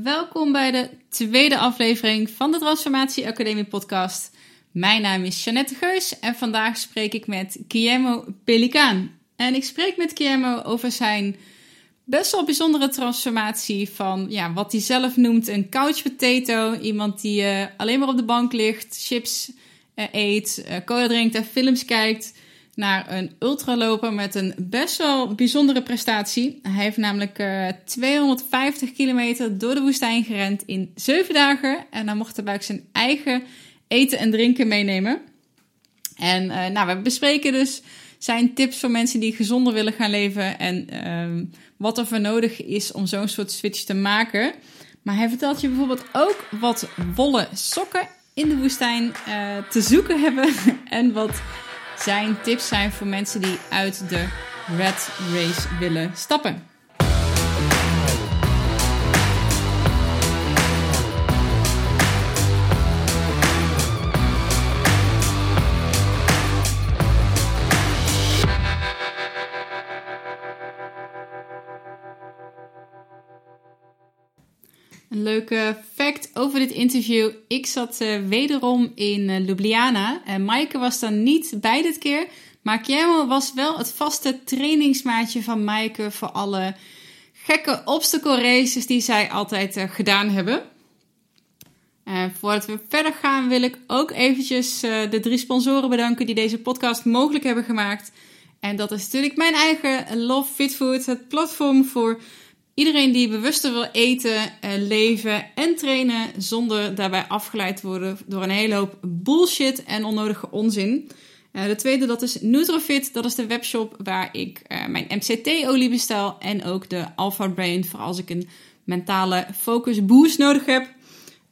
Welkom bij de tweede aflevering van de Transformatie Academie podcast. Mijn naam is Jeannette Geus en vandaag spreek ik met Guillermo Pelikaan. En ik spreek met Guillermo over zijn best wel bijzondere transformatie van ja, wat hij zelf noemt een couch potato. Iemand die uh, alleen maar op de bank ligt, chips uh, eet, uh, cola drinkt en films kijkt naar een ultraloper met een best wel bijzondere prestatie. Hij heeft namelijk uh, 250 kilometer door de woestijn gerend in 7 dagen. En dan mocht hij zijn eigen eten en drinken meenemen. En uh, nou, we bespreken dus zijn tips voor mensen die gezonder willen gaan leven. En uh, wat er voor nodig is om zo'n soort switch te maken. Maar hij vertelt je bijvoorbeeld ook wat wollen sokken in de woestijn uh, te zoeken hebben. en wat zijn tips zijn voor mensen die uit de red race willen stappen. Een leuke fact over dit interview. Ik zat uh, wederom in uh, Ljubljana. En Maaike was dan niet bij dit keer. Maar Guillermo was wel het vaste trainingsmaatje van Maaike voor alle gekke obstacle races die zij altijd uh, gedaan hebben. En voordat we verder gaan wil ik ook eventjes de drie sponsoren bedanken die deze podcast mogelijk hebben gemaakt. En dat is natuurlijk mijn eigen Love Fit Food, het platform voor Iedereen die bewuster wil eten, eh, leven en trainen zonder daarbij afgeleid te worden door een hele hoop bullshit en onnodige onzin. Uh, de tweede, dat is Nutrofit. Dat is de webshop waar ik uh, mijn MCT-olie bestel. En ook de Alpha Brain voor als ik een mentale focus boost nodig heb.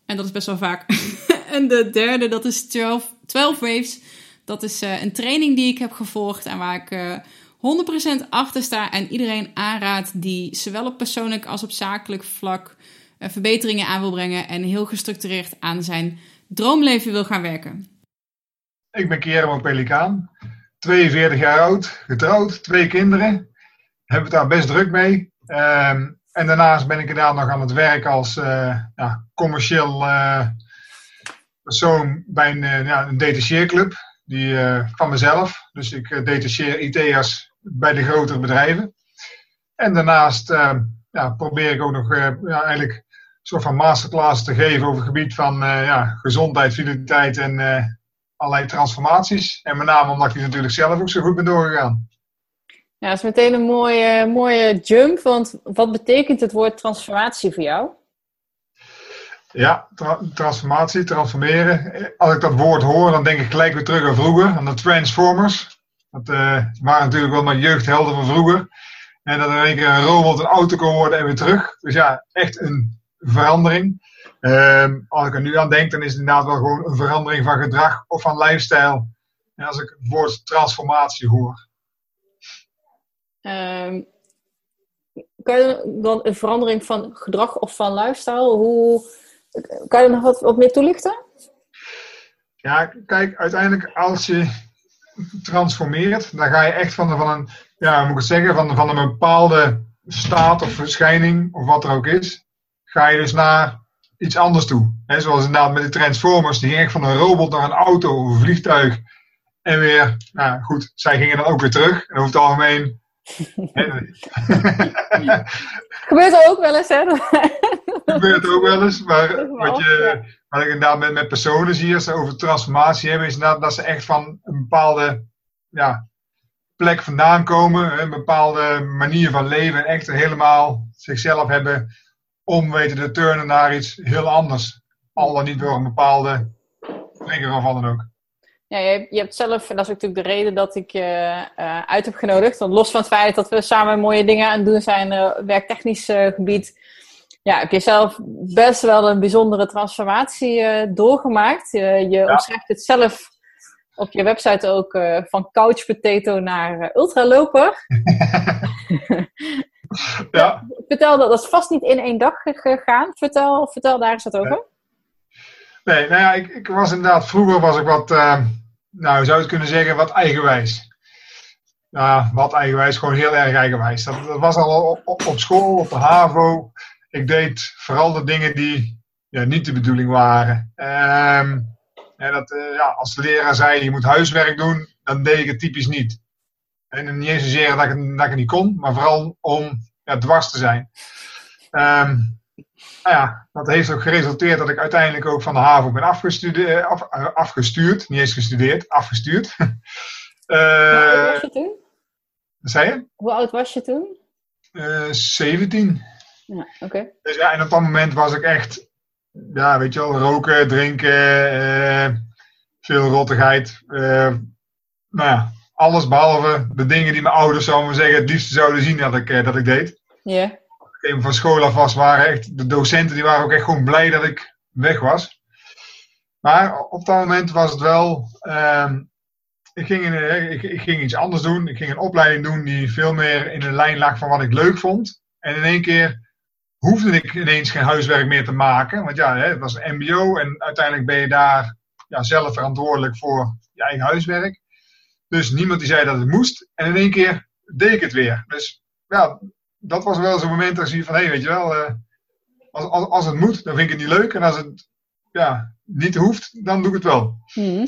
En dat is best wel vaak. en de derde, dat is 12, 12 Waves. Dat is een training die ik heb gevolgd en waar ik 100% achter sta en iedereen aanraad die zowel op persoonlijk als op zakelijk vlak uh, verbeteringen aan wil brengen en heel gestructureerd aan zijn droomleven wil gaan werken. Ik ben Kiermo Pelikaan, 42 jaar oud, getrouwd, twee kinderen. Heb het daar best druk mee. Um, en daarnaast ben ik inderdaad nog aan het werk als uh, ja, commercieel uh, persoon bij een, ja, een detacheerclub die, van mezelf. Dus ik detacheer IT'ers bij de grotere bedrijven. En daarnaast uh, ja, probeer ik ook nog ja, eigenlijk een soort van masterclass te geven over het gebied van uh, ja, gezondheid, vitaliteit en allerlei transformaties. En met name omdat ik natuurlijk zelf ook zo goed ben doorgegaan. Ja, dat is meteen een mooie, mooie jump, want wat betekent het woord transformatie voor jou? Ja, tra transformatie, transformeren. Als ik dat woord hoor, dan denk ik gelijk weer terug aan vroeger, aan de Transformers. Dat uh, waren natuurlijk wel mijn jeugdhelden van vroeger. En dat er in één keer een robot een auto kon worden en weer terug. Dus ja, echt een verandering. Uh, als ik er nu aan denk, dan is het inderdaad wel gewoon een verandering van gedrag of van lifestyle. En als ik het woord transformatie hoor. Um, kan je dan een verandering van gedrag of van lifestyle? Hoe, kan je er nog wat, wat meer toelichten? Ja, kijk, uiteindelijk als je transformeert, dan ga je echt van, van een, ja, moet ik zeggen, van, van een bepaalde staat of verschijning, of wat er ook is, ga je dus naar iets anders toe. He, zoals inderdaad met de Transformers, die ging echt van een robot naar een auto of een vliegtuig. En weer, nou goed, zij gingen dan ook weer terug. En over het algemeen. Gebeurt er ook wel eens, hè? Gebeurt er ook wel eens, maar wat, je, wat ik inderdaad met, met personen zie als ze over transformatie hebben, is inderdaad dat ze echt van een bepaalde ja, plek vandaan komen, een bepaalde manier van leven, echt helemaal zichzelf hebben om weten te turnen naar iets heel anders. Al dan niet door een bepaalde trigger of wat dan ook. Ja, je, je hebt zelf, en dat is natuurlijk de reden dat ik je uh, uit heb genodigd. Want los van het feit dat we samen mooie dingen aan het doen zijn, uh, werktechnisch uh, gebied, ja, heb je zelf best wel een bijzondere transformatie doorgemaakt. je ja. omschrijft het zelf op je website ook van couch potato naar ultraloper. ja. Vertel dat, dat is vast niet in één dag gegaan. Vertel, vertel daar eens wat over. Nee, nou ja, ik, ik was inderdaad, vroeger was ik wat, uh, nou zou je kunnen zeggen, wat eigenwijs. Nou, wat eigenwijs, gewoon heel erg eigenwijs. Dat, was al op, op, school, op de HAVO. ik deed vooral de dingen die ja, niet de bedoeling waren. Ehm, ja, dat, eh, ja, als leraar zei, je moet huiswerk doen, dan deed ik het typisch niet. En niet eens zozeer dat ik, het- dat ik het niet kon, maar vooral om ja, dwars te zijn. Ehm, nou ja, dat heeft ook geresulteerd dat ik uiteindelijk ook van de HAVO ben afgestudeerd, af, eh, afgestuurd. Niet eens gestudeerd, afgestuurd. Hoe oud Eh was je toen? zei je? Hoe oud was je toen? Eh 17. Ja, oké. Dus ja, en op dat moment was ik echt, ja, weet je wel, roken, drinken, eh, veel rottigheid. eh, nou ja, alles behalve de dingen die mijn ouders, zou ik maar zeggen, het liefst zouden zien dat ik, eh, dat ik deed. Ja. Even van school af was, waren echt, de docenten die waren ook echt gewoon blij dat ik weg was. Maar op dat moment was het wel, ehm, ik, ging in, eh, ik, ik ging iets anders doen. Ik ging een opleiding doen die veel meer in de lijn lag van wat ik leuk vond. En in één keer hoefde ik ineens geen huiswerk meer te maken. Want ja, het was een MBO en uiteindelijk ben je daar ja, zelf verantwoordelijk voor je eigen huiswerk. Dus niemand die zei dat het moest. En in één keer deed ik het weer. Dus ja, dat was wel zo'n moment dat ik zie van, hé, hey, weet je wel, eh, als, als, als het moet, dan vind ik het niet leuk. En als het ja, niet hoeft, dan doe ik het wel. Mhm.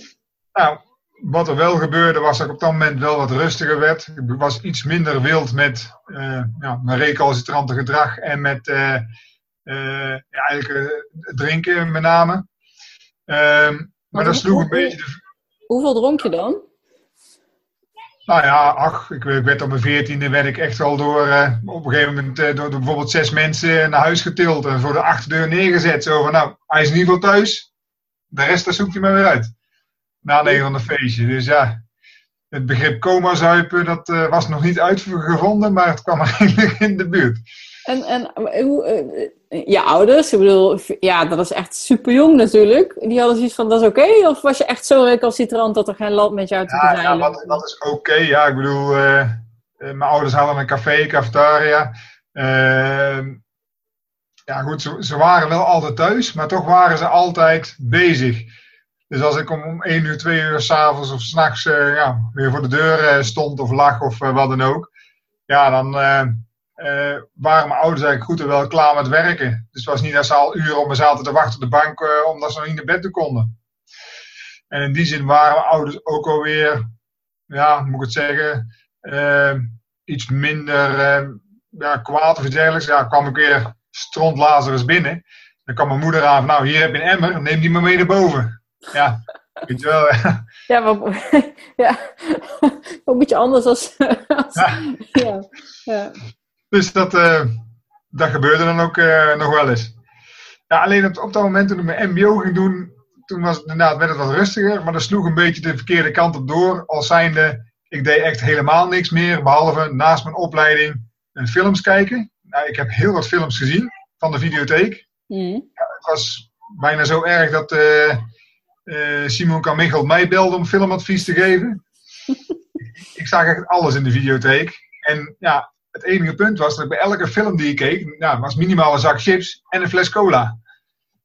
Nou, wat er wel gebeurde was dat ik op dat moment wel wat rustiger werd. Ik was iets minder wild met eh, ja, mijn recalcitrante gedrag en met eh, ja, eigenlijk drinken met name. Ehm, maar dat hoe- sloeg een beetje de Hoeveel dronk je dan? Nou ja, ach, ik, ik werd op mijn veertiende werd ik echt al door, eh, op een gegeven moment eh, door, door bijvoorbeeld zes mensen naar huis getild en voor de achterdeur neergezet. Zo van, nou, hij is in ieder geval thuis, de rest daar zoekt hij maar weer uit. Na een van de feestje. Dus ja, het begrip coma-zuipen, dat eh, was nog niet uitgevonden, maar het kwam eigenlijk in de buurt. En, en hoe, eh, je ouders, ik bedoel, ja, dat is echt super jong natuurlijk. Die hadden zoiets van, dat is oké? Of was je echt zo recalcitrant dat er geen land met jou te Ja, ja bezeilen? wat, dat is oké. Ja, ik bedoel, eh, eh, mijn ouders hadden een café, cafetaria. Ehm, ja, goed, ze, ze waren wel altijd thuis, maar toch waren ze altijd bezig. Dus als ik om, om 1 uur, 2 uur s'avonds of s'nachts eh ja, weer voor de deur stond of lag of wat dan ook, ja, dan eh, waren mijn ouders eigenlijk goed en wel klaar met werken. Dus het was niet dat ze al uren op me zaten te wachten op de bank eh, omdat ze nog niet naar bed toe konden. En in die zin waren mijn ouders ook alweer, ja, moet ik het zeggen, eh, iets minder eh, ja, kwaad of iets dergelijks. Ja, kwam ik weer stront Lazarus binnen. Dan kwam mijn moeder aan van, nou, hier heb je een emmer, neem die maar mee naar boven. Ja, weet je wel. Ja, maar, ja. een beetje anders als... als Ja. ja. ja. Dus dat, eh, dat gebeurde dan ook eh, nog wel eens. Ja, alleen op, op dat moment toen ik mijn MBO ging doen, toen was het inderdaad werd het wat rustiger, maar dat sloeg een beetje de verkeerde kant op door. Als zijnde, ik deed echt helemaal niks meer, behalve naast mijn opleiding films kijken. Nou, ik heb heel wat films gezien van de videotheek. Mhm. Het was bijna zo erg dat eh, eh, Simon Carmichael mij belde om filmadvies te geven. ik zag echt alles in de videotheek. En ja, het enige punt was dat ik bij elke film die ik keek, nou, was minimaal een zak chips en een fles cola.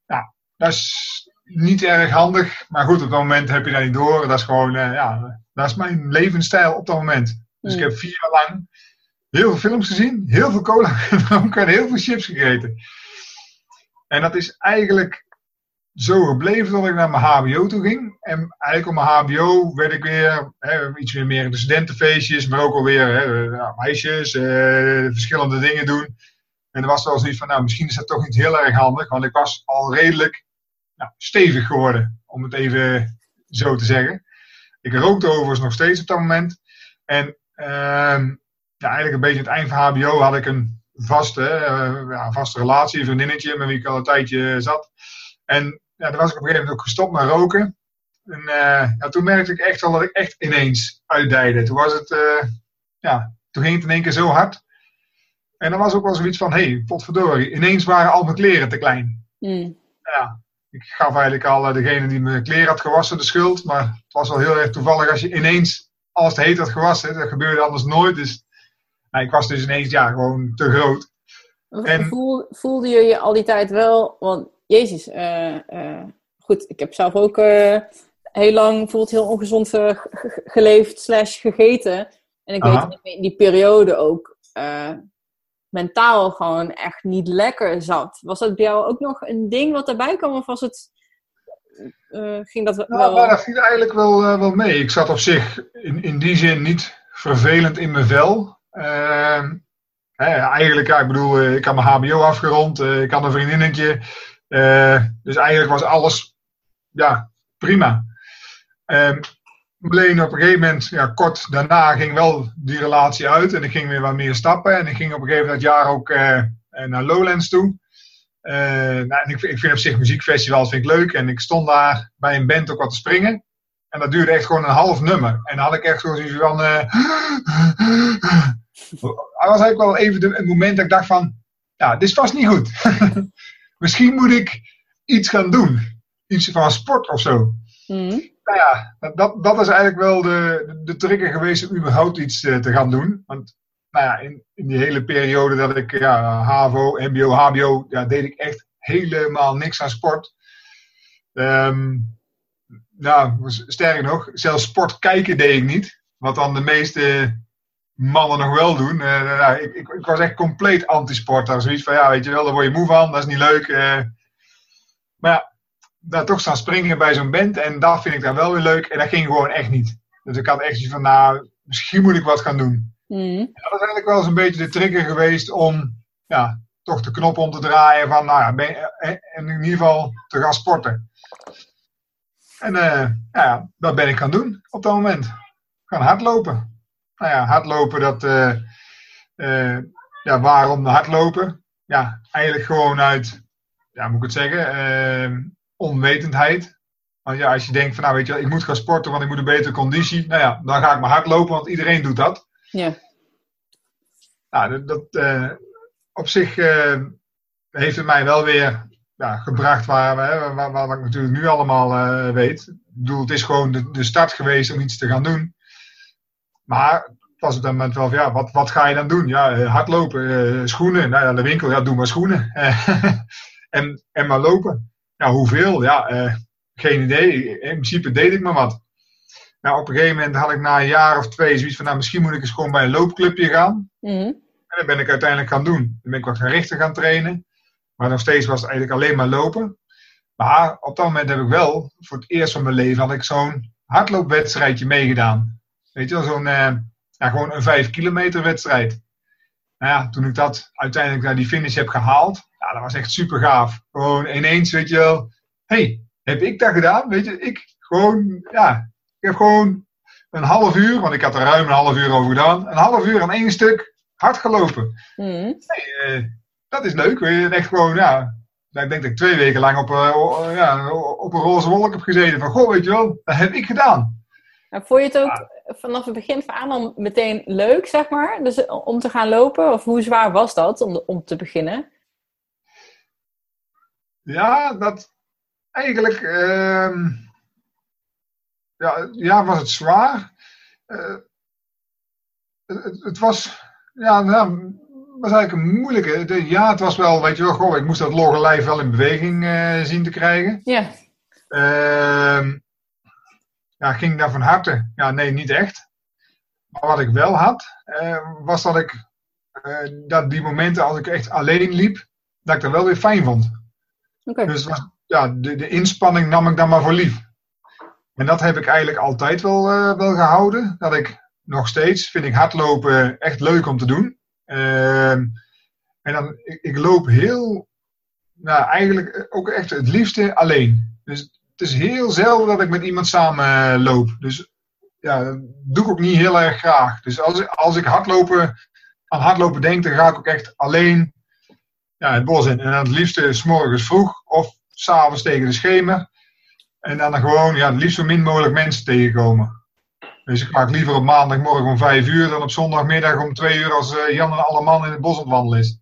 Ja, dat is niet erg handig. Maar goed, op dat moment heb je dat niet door. Dat is gewoon, eh, ja, dat is mijn levensstijl op dat moment. Dus ik Mm. heb vier jaar lang heel veel films gezien, heel veel cola gedronken en heel veel chips gegeten. En dat is eigenlijk zo gebleven dat ik naar mijn HBO toe ging. En eigenlijk op mijn HBO werd ik weer hè, iets meer, in de studentenfeestjes, maar ook alweer hè, meisjes, eh, verschillende dingen doen. En er was wel zoiets van, nou, misschien is dat toch niet heel erg handig, want ik was al redelijk nou, stevig geworden, om het even zo te zeggen. Ik rookte overigens nog steeds op dat moment. En ehm, ja, eigenlijk een beetje aan het eind van HBO had ik een vaste, eh, ja, vaste relatie, een vriendinnetje met wie ik al een tijdje zat. En ja, toen was ik op een gegeven moment ook gestopt met roken. En eh, ja, toen merkte ik echt wel dat ik echt ineens uitdijde. Toen was het, eh, ja, toen ging het in één keer zo hard. En dan was ook wel zoiets van, hé, hey, potverdorie, ineens waren al mijn kleren te klein. Mhm. Ja, ik gaf eigenlijk al eh, degene die mijn kleren had gewassen de schuld. Maar het was wel heel erg toevallig als je ineens alles te heet had gewassen. Dat gebeurde anders nooit. Dus nou, ik was dus ineens ja, gewoon te groot. En- Voel, voelde je je al die tijd wel, want Jezus, eh, eh, goed, ik heb zelf ook eh, heel lang voelt heel ongezond ge- ge- geleefd slash gegeten. En ik Aha. weet in die periode ook, mentaal gewoon echt niet lekker zat. Was dat bij jou ook nog een ding wat erbij kwam? Of was het, uh, ging dat wel... Nou, nou, dat viel eigenlijk wel, uh, wel mee. Ik zat op zich in, in die zin niet vervelend in mijn vel. Uh, hè, eigenlijk, ja, ik bedoel, ik had mijn hbo afgerond. ik had een vriendinnetje. Dus eigenlijk was alles ja, prima. Ehm, alleen op een gegeven moment, ja, kort daarna ging wel die relatie uit en ik ging weer wat meer stappen. En ik ging op een gegeven moment dat jaar ook uh, naar Lowlands toe. Uh, nou, en ik, ik, vind op zich muziekfestivals vind ik leuk. En ik stond daar bij een band ook wat te springen. En dat duurde echt gewoon een half nummer. En dan had ik echt zoiets van... Dat was eigenlijk wel even het moment dat ik dacht van... Ja, dit is vast niet goed. Misschien moet ik iets gaan doen. Iets van sport of zo. Mm nou ja, dat, dat is eigenlijk wel de, de trigger geweest om überhaupt iets uh, te gaan doen. Want nou ja, in, in die hele periode dat ik ja, HAVO, MBO, HBO, ja, deed ik echt helemaal niks aan sport. Um, nou, sterker nog, zelfs sport kijken deed ik niet. Wat dan de meeste mannen nog wel doen. Uh, nou, ik, ik, ik, was echt compleet anti-sport. Daar zoiets van, ja, weet je wel, daar word je moe van, dat is niet leuk. Uh, maar ja, daar toch staan springen bij zo'n band. En dat vind ik dan wel weer leuk. En dat ging gewoon echt niet. Dus ik had echt zoiets van, nou, misschien moet ik wat gaan doen. Mm. En dat is eigenlijk wel eens een beetje de trigger geweest om, ja, toch de knop om te draaien van, nou ja, ben, eh, in ieder geval te gaan sporten. En uh, ja, dat ben ik gaan doen op dat moment. Gaan hardlopen. Nou ja, hardlopen, dat, uh, uh, ja, waarom hardlopen? Ja, eigenlijk gewoon uit, ja, moet ik het zeggen, onwetendheid. Want ja, als je denkt van nou weet je, ik moet gaan sporten, want ik moet een betere conditie. Nou ja, dan ga ik maar hardlopen, want iedereen doet dat. Ja. Nou, dat, uh, op zich heeft het mij wel weer ja, gebracht waar, waar, waar, waar, ik natuurlijk nu allemaal weet. Ik bedoel, het is gewoon de, de start geweest om iets te gaan doen. Maar het was op dat moment wel van, ja, wat, wat ga je dan doen? Ja, hardlopen, schoenen. Nou ja, de winkel, ja, doe maar schoenen. en, en maar lopen. Ja, hoeveel? Ja, uh, geen idee. In principe deed ik maar wat. Nou, op een gegeven moment had ik na een jaar of twee zoiets van, nou, misschien moet ik eens gewoon bij een loopclubje gaan. Mm. En dat ben ik uiteindelijk gaan doen. Dan ben ik wat gaan richten gaan trainen. Maar nog steeds was het eigenlijk alleen maar lopen. Maar op dat moment heb ik wel, voor het eerst van mijn leven, had ik zo'n hardloopwedstrijdje meegedaan. Weet je wel, zo'n, uh, ja, gewoon een vijf kilometer wedstrijd. Nou ja, toen ik dat uiteindelijk naar die finish heb gehaald, ja, dat was echt super gaaf. Gewoon ineens, weet je wel, hey, heb ik dat gedaan? Weet je, ik gewoon, ja, ik heb gewoon een half uur, want ik had er ruim een half uur over gedaan, een half uur aan één stuk hard gelopen. Mm. Hey, uh, dat is leuk, weet je, echt gewoon, ja, ik denk dat ik twee weken lang op, uh, ja, op een roze wolk heb gezeten. Van, goh, weet je wel, dat heb ik gedaan. En vond je het ook vanaf het begin van aan al meteen leuk, zeg maar? Dus om te gaan lopen? Of hoe zwaar was dat om, om te beginnen? Ja, dat eigenlijk. Uh, ja, ja, was het zwaar. Uh, het, het, was. Ja, nou, was eigenlijk een moeilijke. ja, het was wel, weet je wel, goh, ik moest dat logge lijf wel in beweging uh, zien te krijgen. Ja. Uh, ja, ging daar van harte? Ja, nee, niet echt. Maar wat ik wel had, uh, was dat ik dat die momenten als ik echt alleen liep, dat ik dat wel weer fijn vond. Dus was, ja, de, de inspanning nam ik dan maar voor lief. En dat heb ik eigenlijk altijd wel, uh, wel gehouden. Dat ik nog steeds vind ik hardlopen echt leuk om te doen. Uh, en dan, ik, ik, loop heel, nou eigenlijk ook echt het liefste alleen. Dus het is heel zelden dat ik met iemand samen uh, loop. Dus ja, dat doe ik ook niet heel erg graag. Dus als, als ik hardlopen, aan hardlopen denk, dan ga ik ook echt alleen ja, het bos in. En dan het liefste s morgens vroeg of s'avonds tegen de schemer. En dan gewoon ja, het liefst zo min mogelijk mensen tegenkomen. Dus ik maak liever op maandagmorgen om vijf uur dan op zondagmiddag om twee uur als uh, Jan en alle man in het bos ontwandelen is.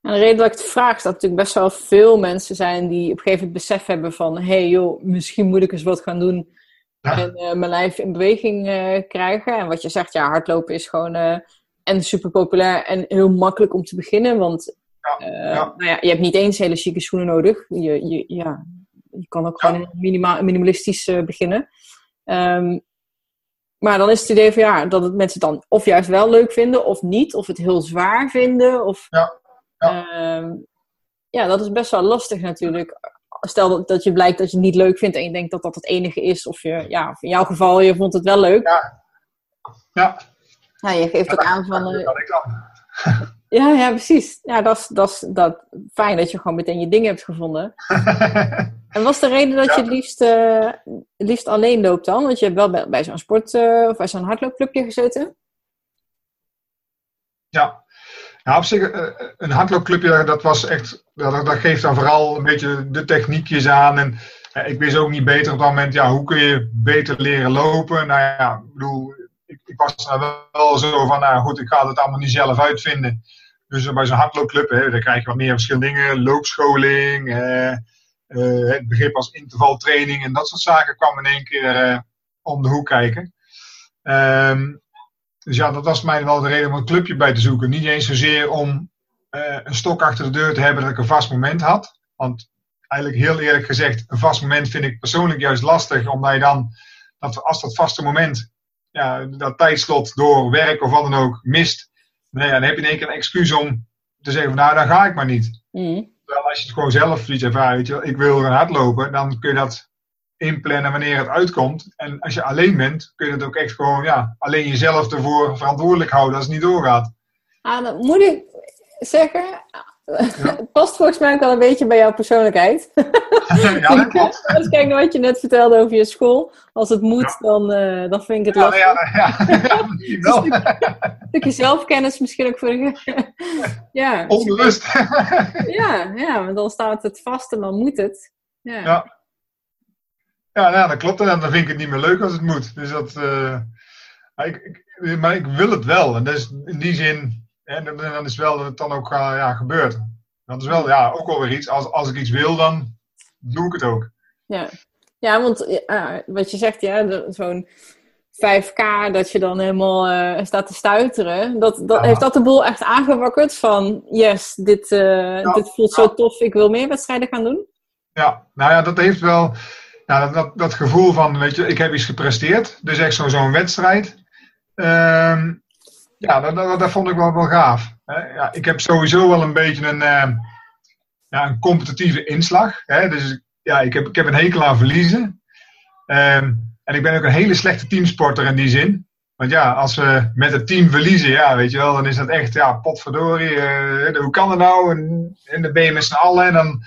En de reden dat ik het vraag is dat natuurlijk best wel veel mensen zijn die op een gegeven moment besef hebben van hé hey, joh, misschien moet ik eens wat gaan doen en uh, mijn lijf in beweging uh, krijgen. En wat je zegt, ja, hardlopen is gewoon en super populair en heel makkelijk om te beginnen, want eh, nou ja, je hebt niet eens hele chique schoenen nodig. Je, je, ja, je kan ook gewoon minima, minimalistisch beginnen. Um, maar dan is het idee van ja, dat het mensen dan of juist wel leuk vinden of niet, of het heel zwaar vinden. Of, Ja, ja. Ehm, ja dat is best wel lastig natuurlijk. Stel dat, dat je blijkt dat je het niet leuk vindt en je denkt dat dat het enige is, of je, ja, of in jouw geval, je vond het wel leuk. Ja. Ja, Ja, je geeft ook aan van. dat eh, kan ik dan. ja, ja, precies. Ja, dat is, dat is dat, fijn dat je gewoon meteen je dingen hebt gevonden. En wat is de reden dat Ja. je het liefst, eh, het liefst alleen loopt dan? Want je hebt wel bij, bij zo'n sport eh, of bij zo'n hardloopclubje gezeten. Ja. Ja, op zich, eh, een hardloopclubje, dat was echt, dat, dat geeft dan vooral een beetje de techniekjes aan. En eh, ik wist ook niet beter op dat moment, ja, hoe kun je beter leren lopen? Nou ja, ik bedoel, ik, ik was daar wel zo van, nou goed, ik ga het allemaal niet zelf uitvinden. Dus eh, bij zo'n hardloopclub, hè, dan krijg je wat meer verschillende dingen, loopscholing, eh, eh, het begrip als intervaltraining en dat soort zaken kwam in één keer eh, om de hoek kijken. Ehm, dus ja, dat was mij wel de reden om een clubje bij te zoeken. Niet eens zozeer om eh, een stok achter de deur te hebben dat ik een vast moment had. Want eigenlijk heel eerlijk gezegd, een vast moment vind ik persoonlijk juist lastig. Omdat je dan, dat, als dat vaste moment, ja, dat tijdslot door werk of wat dan ook mist. Nou ja, dan heb je in één keer een excuus om te zeggen van nou, dan ga ik maar niet. Mhm. Terwijl als je het gewoon zelf ervaart, weet je wel, ik wil gaan hardlopen, dan kun je dat inplannen wanneer het uitkomt. En als je alleen bent, kun je het ook echt gewoon, ja, alleen jezelf ervoor verantwoordelijk houden als het niet doorgaat. Ah, dan moet ik zeggen, het past volgens mij ook wel een beetje bij jouw persoonlijkheid. ja, dat klopt. Als ik kijk naar wat je net vertelde over je school. Als het moet, dan, eh, dan vind ik het Ja, lastig. ja, ja, wel. Een stukje zelfkennis misschien ook voor de... ja, Onbewust. ja, ja, want dan staat het vast en dan moet het. Ja. Ja. Nou, dat klopt. En dan vind ik het niet meer leuk als het moet. Dus dat, eh, maar, ik, ik- maar ik wil het wel. En dus in die zin, hè, dan, is wel dat het dan ook eh, ja, gebeurt. Dat is wel ja, ook wel weer iets. Als, als ik iets wil, dan doe ik het ook. Ja, ja want ja, wat je zegt, ja, zo'n 5K, dat je dan helemaal eh, staat te stuiteren. Dat, dat, Ja. Heeft dat de boel echt aangewakkerd van, yes, dit, eh, dit voelt zo tof, ik wil meer wedstrijden gaan doen? Ja, nou ja, dat heeft wel ja, dat, dat, gevoel van, weet je, ik heb iets gepresteerd. Dus echt zo- zo'n wedstrijd. Ehm, ja, dat, dat, dat vond ik wel, wel gaaf. Ja, ik heb sowieso wel een beetje een, eh, ja, een competitieve inslag. Hè. Dus ja, ik heb, ik heb een hekel aan verliezen. Ehm, en ik ben ook een hele slechte teamsporter in die zin. Want ja, als we met het team verliezen, ja, weet je wel, dan is dat echt, ja, potverdorie, eh, hoe kan dat nou? En, en dan ben je met z'n allen en dan,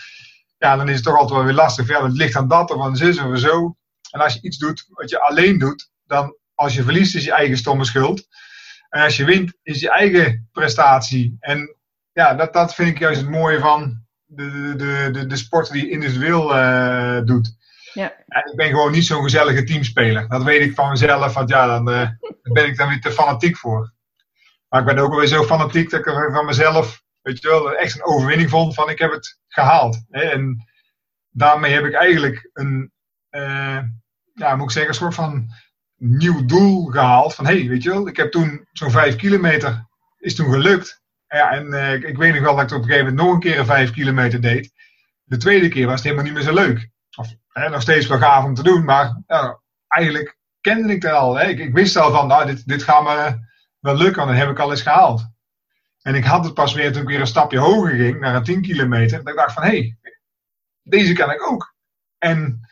ja, dan is het toch altijd wel weer lastig. Ja, het ligt aan dat of aan zus of zo. En als je iets doet wat je alleen doet, dan als je verliest is je eigen stomme schuld. En als je wint is je eigen prestatie. En ja, dat, dat vind ik juist het mooie van de, de, de, de sport die je individueel eh, doet. Ja. En ik ben gewoon niet zo'n gezellige teamspeler. Dat weet ik van mezelf. Want ja, dan eh, ben ik dan weer te fanatiek voor. Maar ik ben ook wel weer zo fanatiek dat ik van mezelf, weet je wel, echt een overwinning vond van ik heb het gehaald. En daarmee heb ik eigenlijk een, eh, ja, moet ik zeggen, een soort van nieuw doel gehaald. Van hé, hey, weet je wel, ik heb toen zo'n vijf kilometer, is toen gelukt. Ja, en eh, ik, weet nog wel dat ik op een gegeven moment nog een keer een vijf kilometer deed. De tweede keer was het helemaal niet meer zo leuk. Of hè, nog steeds wel gaaf om te doen, maar eigenlijk kende ik dat al. Hè. Ik, ik wist al van, nou, dit, dit gaat me wel lukken, dat heb ik al eens gehaald. En ik had het pas weer toen ik weer een stapje hoger ging, naar een 10 kilometer. Dat ik dacht van, hé, hey, deze kan ik ook. En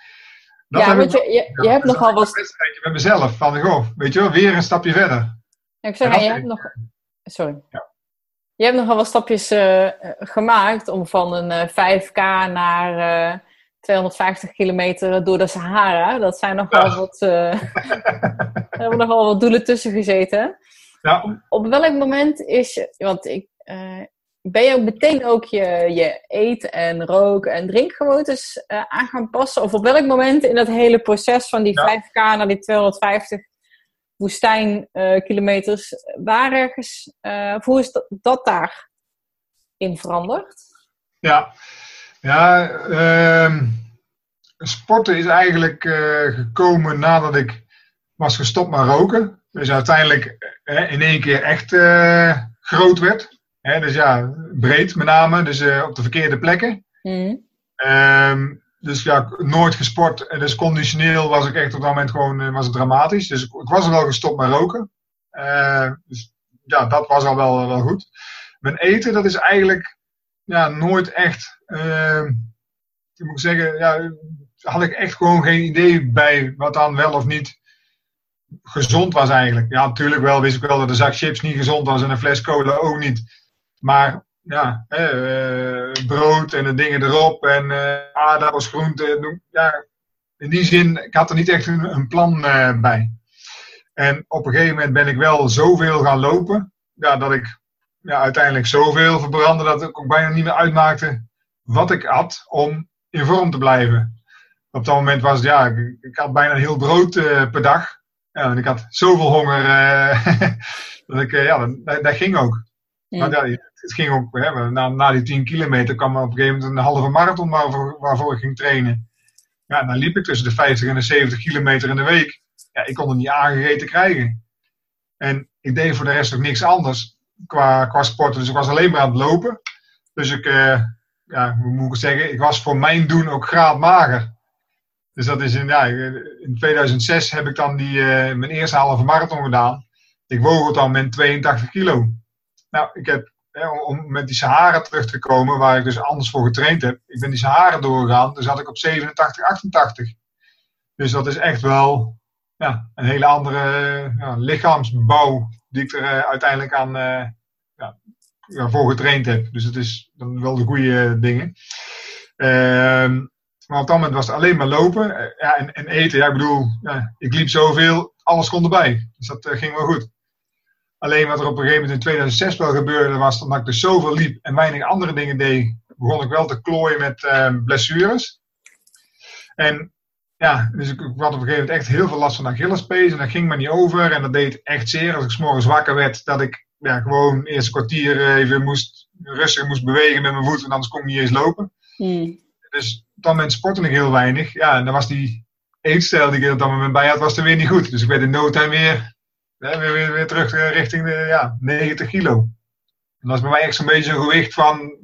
dat ja, heb want ik je, je, hebt nogal wat... een met mezelf. Van, goh, weet je wel, weer een stapje verder. Ja, ik zeg, je hebt nog... Sorry. Ja. Je hebt nogal wat stapjes eh, gemaakt om van een eh, 5K naar eh, 250 kilometer door de Sahara. Dat zijn nogal Ja. wat... er hebben nogal wat doelen tussen gezeten. Ja, Op welk moment is je... Want ik... eh, ben je ook meteen ook je, je eet- en rook- en drinkgewoontes eh, aan gaan passen? Of op welk moment in dat hele proces van die Ja. 5K naar die 250 woestijnkilometers waar ergens... eh, of hoe is dat, dat daar in veranderd? ja. ja ehm, sporten is eigenlijk eh, gekomen nadat ik was gestopt met roken. Dus uiteindelijk eh, in één keer echt eh, groot werd. Hè, dus ja, breed met name, dus eh, op de verkeerde plekken. Mhm. Ehm, dus ja, nooit gesport. En dus conditioneel was ik echt op dat moment gewoon was het dramatisch. Dus ik, ik was er wel gestopt met roken. dus ja, dat was al wel, wel goed. Mijn eten, dat is eigenlijk ja, nooit echt. Uh, ik moet zeggen, ja, had ik echt gewoon geen idee bij wat dan wel of niet gezond was eigenlijk. Ja, natuurlijk wel, wist ik wel dat de zak chips niet gezond was en een fles cola ook niet. Maar ja, eh, brood en de dingen erop en uh, aardappels, groenten. Ja, in die zin, ik had er niet echt een, een plan uh, bij. En op een gegeven moment ben ik wel zoveel gaan lopen, ja, dat ik ja, uiteindelijk zoveel verbrandde dat ik ook bijna niet meer uitmaakte wat ik had om in vorm te blijven. Op dat moment was het, ja, ik, had bijna een heel brood uh, per dag. Ja, en ik had zoveel honger uh, dat ik, uh, ja, dat, dat, ging ook. Ja. Maar het ging ook, hè, na, na die 10 kilometer kwam er op een gegeven moment een halve marathon waarvoor, waarvoor ik ging trainen. Ja, dan liep ik tussen de 50 en de 70 kilometer in de week. Ja, ik kon het niet aangegeten krijgen. En ik deed voor de rest ook niks anders qua, qua sporten. Dus ik was alleen maar aan het lopen. Dus ik, uh, ja, hoe moet ik zeggen, ik was voor mijn doen ook graadmager. Dus dat is in, ja, in 2006 heb ik dan die, uh, mijn eerste halve marathon gedaan. Ik woog op dat moment 82 kilo. Nou, ik heb, hè, om met die Sahara terug te komen, waar ik dus anders voor getraind heb. Ik ben die Sahara doorgegaan, dus zat ik op 87, 88. Dus dat is echt wel ja, een hele andere ja, lichaamsbouw die ik er uh, uiteindelijk aan uh, ja, voor getraind heb. Dus het is dan wel de goede dingen. Ehm, maar op dat moment was het alleen maar lopen uh, ja, en, en, eten. Ja, ik bedoel, ja, ik liep zoveel, alles kon erbij. Dus dat ging wel goed. Alleen wat er op een gegeven moment in 2006 wel gebeurde, was dat ik dus zoveel liep en weinig andere dingen deed, begon ik wel te klooien met ehm, blessures. En ja, dus ik, had op een gegeven moment echt heel veel last van Achillespees en dat ging me niet over en dat deed echt zeer als ik s'morgens wakker werd, dat ik ja, gewoon eerst een kwartier even moest, rustig moest bewegen met mijn voeten, anders kon ik niet eens lopen. Mm. Dus op dat moment sportte ik heel weinig. Ja, en dan was die eetstijl die ik op dat moment bij had, was er weer niet goed. Dus ik werd in no time weer, weer, weer, weer terug richting de ja, 90 kilo. En dat is bij mij echt zo'n beetje een gewicht van,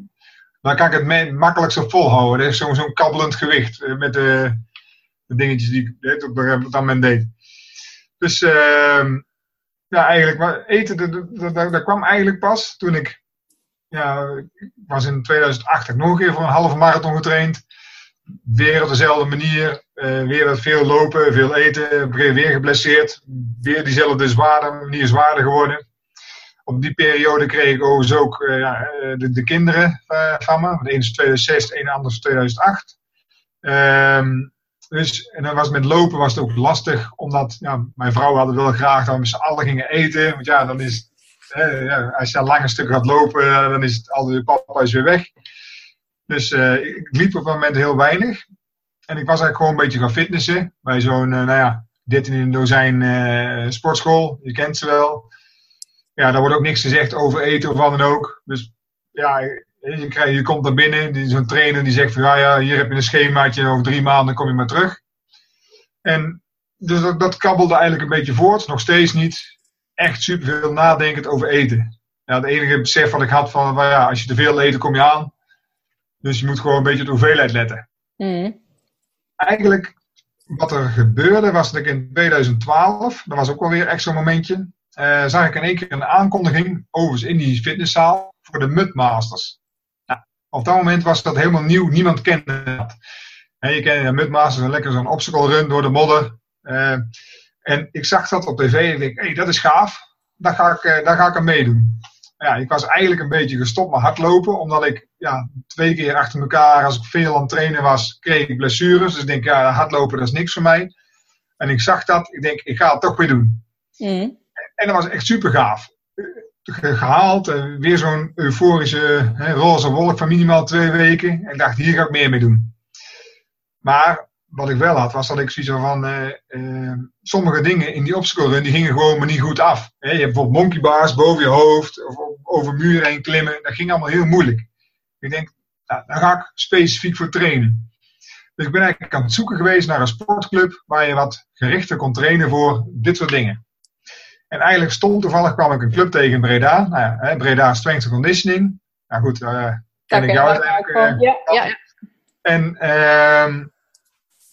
dan kan ik het makkelijkst volhouden. Dat is zo'n zo'n kabbelend gewicht met de de dingetjes die ik op dat moment deed. Dus uh, ja, eigenlijk, maar eten, dat, dat, dat, kwam eigenlijk pas toen ik, ja, ik was in 2008 nog een keer voor een halve marathon getraind. Weer op dezelfde manier, uh, weer veel lopen, veel eten, weer geblesseerd. Weer diezelfde zware manier zwaarder geworden. Op die periode kreeg ik overigens ook uh, de, de, kinderen van me. De ene is 2006, de ene andere is 2008. Um, dus, en dan was met lopen was het ook lastig, omdat ja, mijn vrouw had wel graag dat we met z'n allen gingen eten. Want ja, dan is, ja, als je een lange stuk gaat lopen, dan is het al de papa is weer weg. Dus uh, ik liep op dat moment heel weinig. En ik was eigenlijk gewoon een beetje gaan fitnessen. Bij zo'n, uh, nou ja, 13 in dozijn uh, sportschool. Je kent ze wel. Ja, daar wordt ook niks gezegd over eten of wat dan ook. Dus ja, je, krijgt, je komt naar binnen, zo'n trainer die zegt van ja, ja, hier heb je een schemaatje, over drie maanden kom je maar terug. En dus dat kabbelde eigenlijk een beetje voort, nog steeds niet echt superveel nadenkend over eten. Ja, het enige besef wat ik had van, well, ja, als je te veel eet, kom je aan. Dus je moet gewoon een beetje op de hoeveelheid letten. Mm. Eigenlijk, wat er gebeurde, was dat ik in 2012, dat was ook wel weer echt zo'n momentje, uh, zag ik in één keer een aankondiging, overigens in die fitnesszaal, voor de Mudmasters. Op dat moment was dat helemaal nieuw, niemand kende dat. En je kent de Mudmasters, een lekker zo'n obstacle run door de modder. Uh, en ik zag dat op tv en ik hé, hey, dat is gaaf, daar ga, ik, uh, daar ga ik aan meedoen. Ja, ik was eigenlijk een beetje gestopt met hardlopen, omdat ik ja, twee keer achter elkaar, als ik veel aan het trainen was, kreeg ik blessures. Dus ik denk, ja, hardlopen dat is niks voor mij. En ik zag dat, ik denk, ik ga het toch weer doen. Mm. En dat was echt super gaaf gehaald. En weer zo'n euforische hè, roze wolk van minimaal twee weken. En ik dacht, hier ga ik meer mee doen. Maar wat ik wel had, was dat ik zoiets van... Uh, uh, sommige dingen in die obstacle run, die gingen gewoon me niet goed af. Hè, je hebt bijvoorbeeld monkey bars boven je hoofd. Of over muren heen klimmen. Dat ging allemaal heel moeilijk. Ik denk, nou, daar ga ik specifiek voor trainen. Dus ik ben eigenlijk aan het zoeken geweest naar een sportclub waar je wat gerichter kon trainen voor dit soort dingen. En eigenlijk stond toevallig kwam ik een club tegen in Breda. Nou ja, Breda Strength Conditioning. Nou goed, uh, ken ik jou uiteindelijk. Uh, ja, ja, ja. En ehm,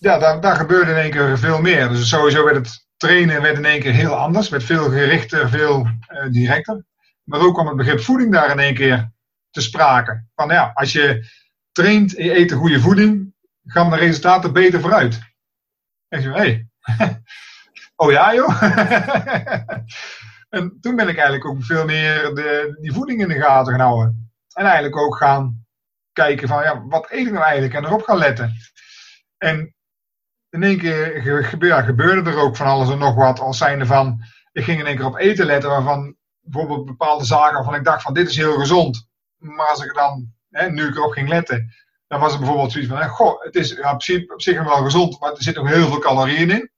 ja, daar, daar gebeurde in één keer veel meer. Dus sowieso werd het trainen werd in één keer heel anders. Werd veel gerichter, veel uh, directer. Maar ook kwam het begrip voeding daar in één keer te sprake. Van ja, als je traint en je eet een goede voeding, gaan de resultaten beter vooruit. En je, hé, hey. oh ja joh. en toen ben ik eigenlijk ook veel meer de, die voeding in de gaten gaan houden. En eigenlijk ook gaan kijken van, ja, wat eet ik nou eigenlijk? En erop gaan letten. En in één keer gebeurde er ook van alles en nog wat. Als zijnde van, ik ging in één keer op eten letten waarvan bijvoorbeeld bepaalde zaken waarvan ik dacht van, dit is heel gezond. Maar als ik er dan, hè, nu ik erop ging letten, dan was het bijvoorbeeld zoiets van, goh, het is ja, op, zich, op zich wel gezond, maar er zitten nog heel veel calorieën in.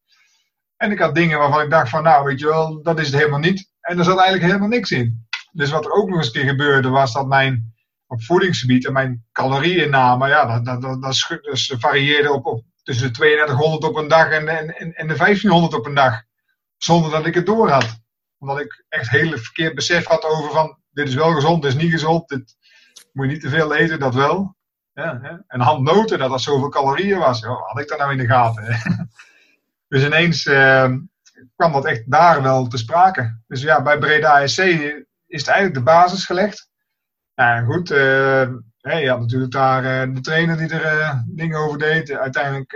En ik had dingen waarvan ik dacht van, nou weet je wel, dat is het helemaal niet. En er zat eigenlijk helemaal niks in. Dus wat er ook nog eens een keer gebeurde, was dat mijn op voedingsgebied en mijn calorieinname, ja, dat, dat, dat, dat, dus varieerde op, op tussen de 3200 op een dag en, en, en de 1500 op een dag. Zonder dat ik het door had. Omdat ik echt heel verkeerd besef had over van, dit is wel gezond, dit is niet gezond, dit moet je niet te veel eten, dat wel. Ja? En handnoten, dat dat zoveel calorieën was, ja, had ik dat nou in de gaten. dus ineens uh, kwam dat echt daar wel te sprake. Dus ja, bij Breda SC is het eigenlijk de basis gelegd. Nou goed, uh, je had natuurlijk daar uh, de trainer die er uh, dingen over deed. Uiteindelijk,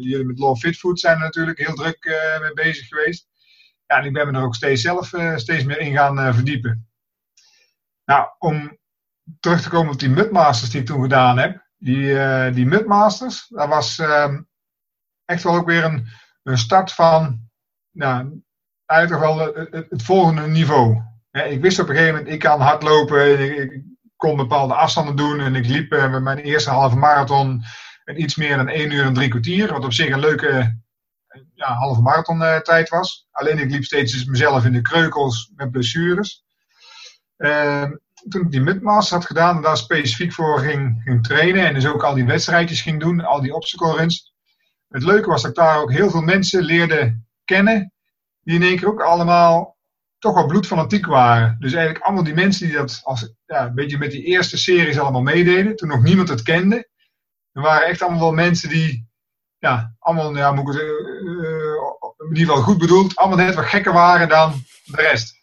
jullie met Law Fit Food zijn er natuurlijk heel druk mee bezig geweest. Ja, en ik ben me er ook steeds zelf steeds meer in gaan verdiepen. Nou, om terug te komen op die Mudmasters die ik toen gedaan heb. Die, die Mudmasters, dat was ehm, echt wel ook weer een, een start van, nou, eigenlijk wel het, het volgende niveau ik wist op een gegeven moment, ik kan hardlopen, ik kon bepaalde afstanden doen en ik liep uh, mijn eerste halve marathon in iets meer dan 1 uur en drie kwartier, wat op zich een leuke ja, halve marathon uh, tijd was. Alleen ik liep steeds mezelf in de kreukels met blessures. Uh, toen ik die midmaster had gedaan en daar specifiek voor ging, ging trainen en dus ook al die wedstrijdjes ging doen, al die obstacle runs. Het leuke was dat ik daar ook heel veel mensen leerde kennen, die in één keer ook allemaal toch wel bloedfanatiek waren. Dus eigenlijk allemaal die mensen die dat als, ja, een beetje met die eerste series allemaal meededen, toen nog niemand het kende. Er waren echt allemaal wel mensen die, ja, allemaal, ja, moet ik het, uh, ieder geval goed bedoeld, allemaal net wat gekker waren dan de rest.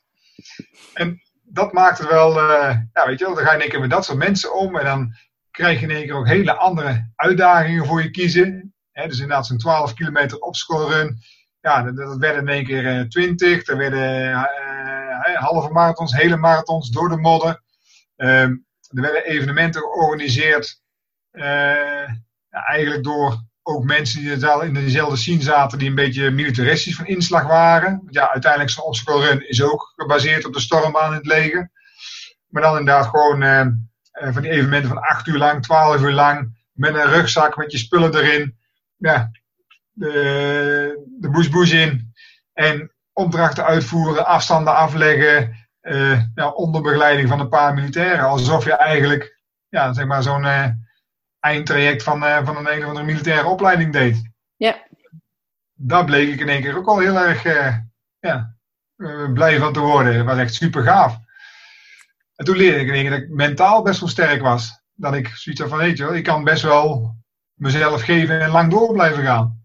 En dat maakt wel, uh, ja, weet je wel, dan ga je in één keer met dat soort mensen om en dan krijg je in één keer ook hele andere uitdagingen voor je kiezen. He, dus inderdaad zo'n 12 kilometer opscoren ja, dat, werden in één keer 20, er werden uh, halve marathons, hele marathons door de modder. Ehm, er werden evenementen georganiseerd, uh, ja, eigenlijk door ook mensen die in dezelfde scene zaten, die een beetje militaristisch van inslag waren. Ja, uiteindelijk zo'n obstacle run is ook gebaseerd op de stormbaan in het leger. Maar dan inderdaad gewoon uh, van die evenementen van 8 uur lang, 12 uur lang, met een rugzak met je spullen erin. Ja, de, de bush in. En opdrachten uitvoeren, afstanden afleggen. Uh, ja, onder begeleiding van een paar militairen. Alsof je eigenlijk ja, zeg maar zo'n uh, eindtraject van, uh, van een een of andere militaire opleiding deed. Ja. Daar bleek ik in één keer ook al heel erg ja, blij van te worden. Het was echt super gaaf. En toen leerde ik in één keer dat ik mentaal best wel sterk was. Dat ik zoiets had van, weet je wel, ik kan best wel mezelf geven en lang door blijven gaan.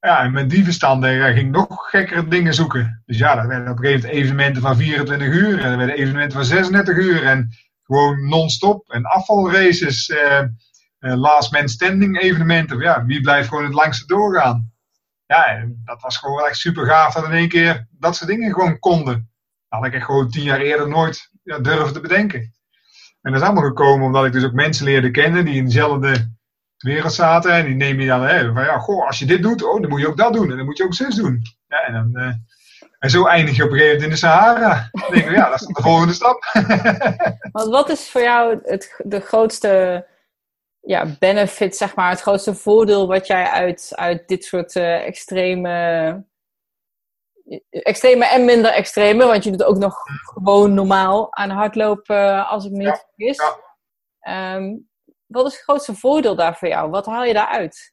Ja, en met die verstanden ging nog gekkere dingen zoeken. Dus ja, er werden op een gegeven moment evenementen van 24 uur. En er werden evenementen van 36 uur. En gewoon non-stop. En afvalraces. Eh, last man standing evenementen. Ja, wie blijft gewoon het langste doorgaan? Ja, en dat was gewoon echt super gaaf dat in één keer dat soort dingen gewoon konden. Dat had ik echt gewoon tien jaar eerder nooit ja, durven te bedenken. En dat is allemaal gekomen omdat ik dus ook mensen leerde kennen die in dezelfde wereld zaten. En die neem je dan, hè, van ja, goh, als je dit doet, oh, dan moet je ook dat doen. En dan moet je ook zus doen. Ja, en, dan, uh, en zo eindig je op een gegeven moment in de Sahara. Dan denk ik, ja, dat is de volgende stap. Want wat is voor jou het, de grootste ja, benefit, zeg maar, het grootste voordeel wat jij uit, uit dit soort uh, extreme, extreme en minder extreme, want je doet ook nog gewoon normaal aan hardlopen, uh, als ik me niet ja, vergis. Ja. Um, wat is het grootste voordeel daar voor jou? Wat haal je daaruit?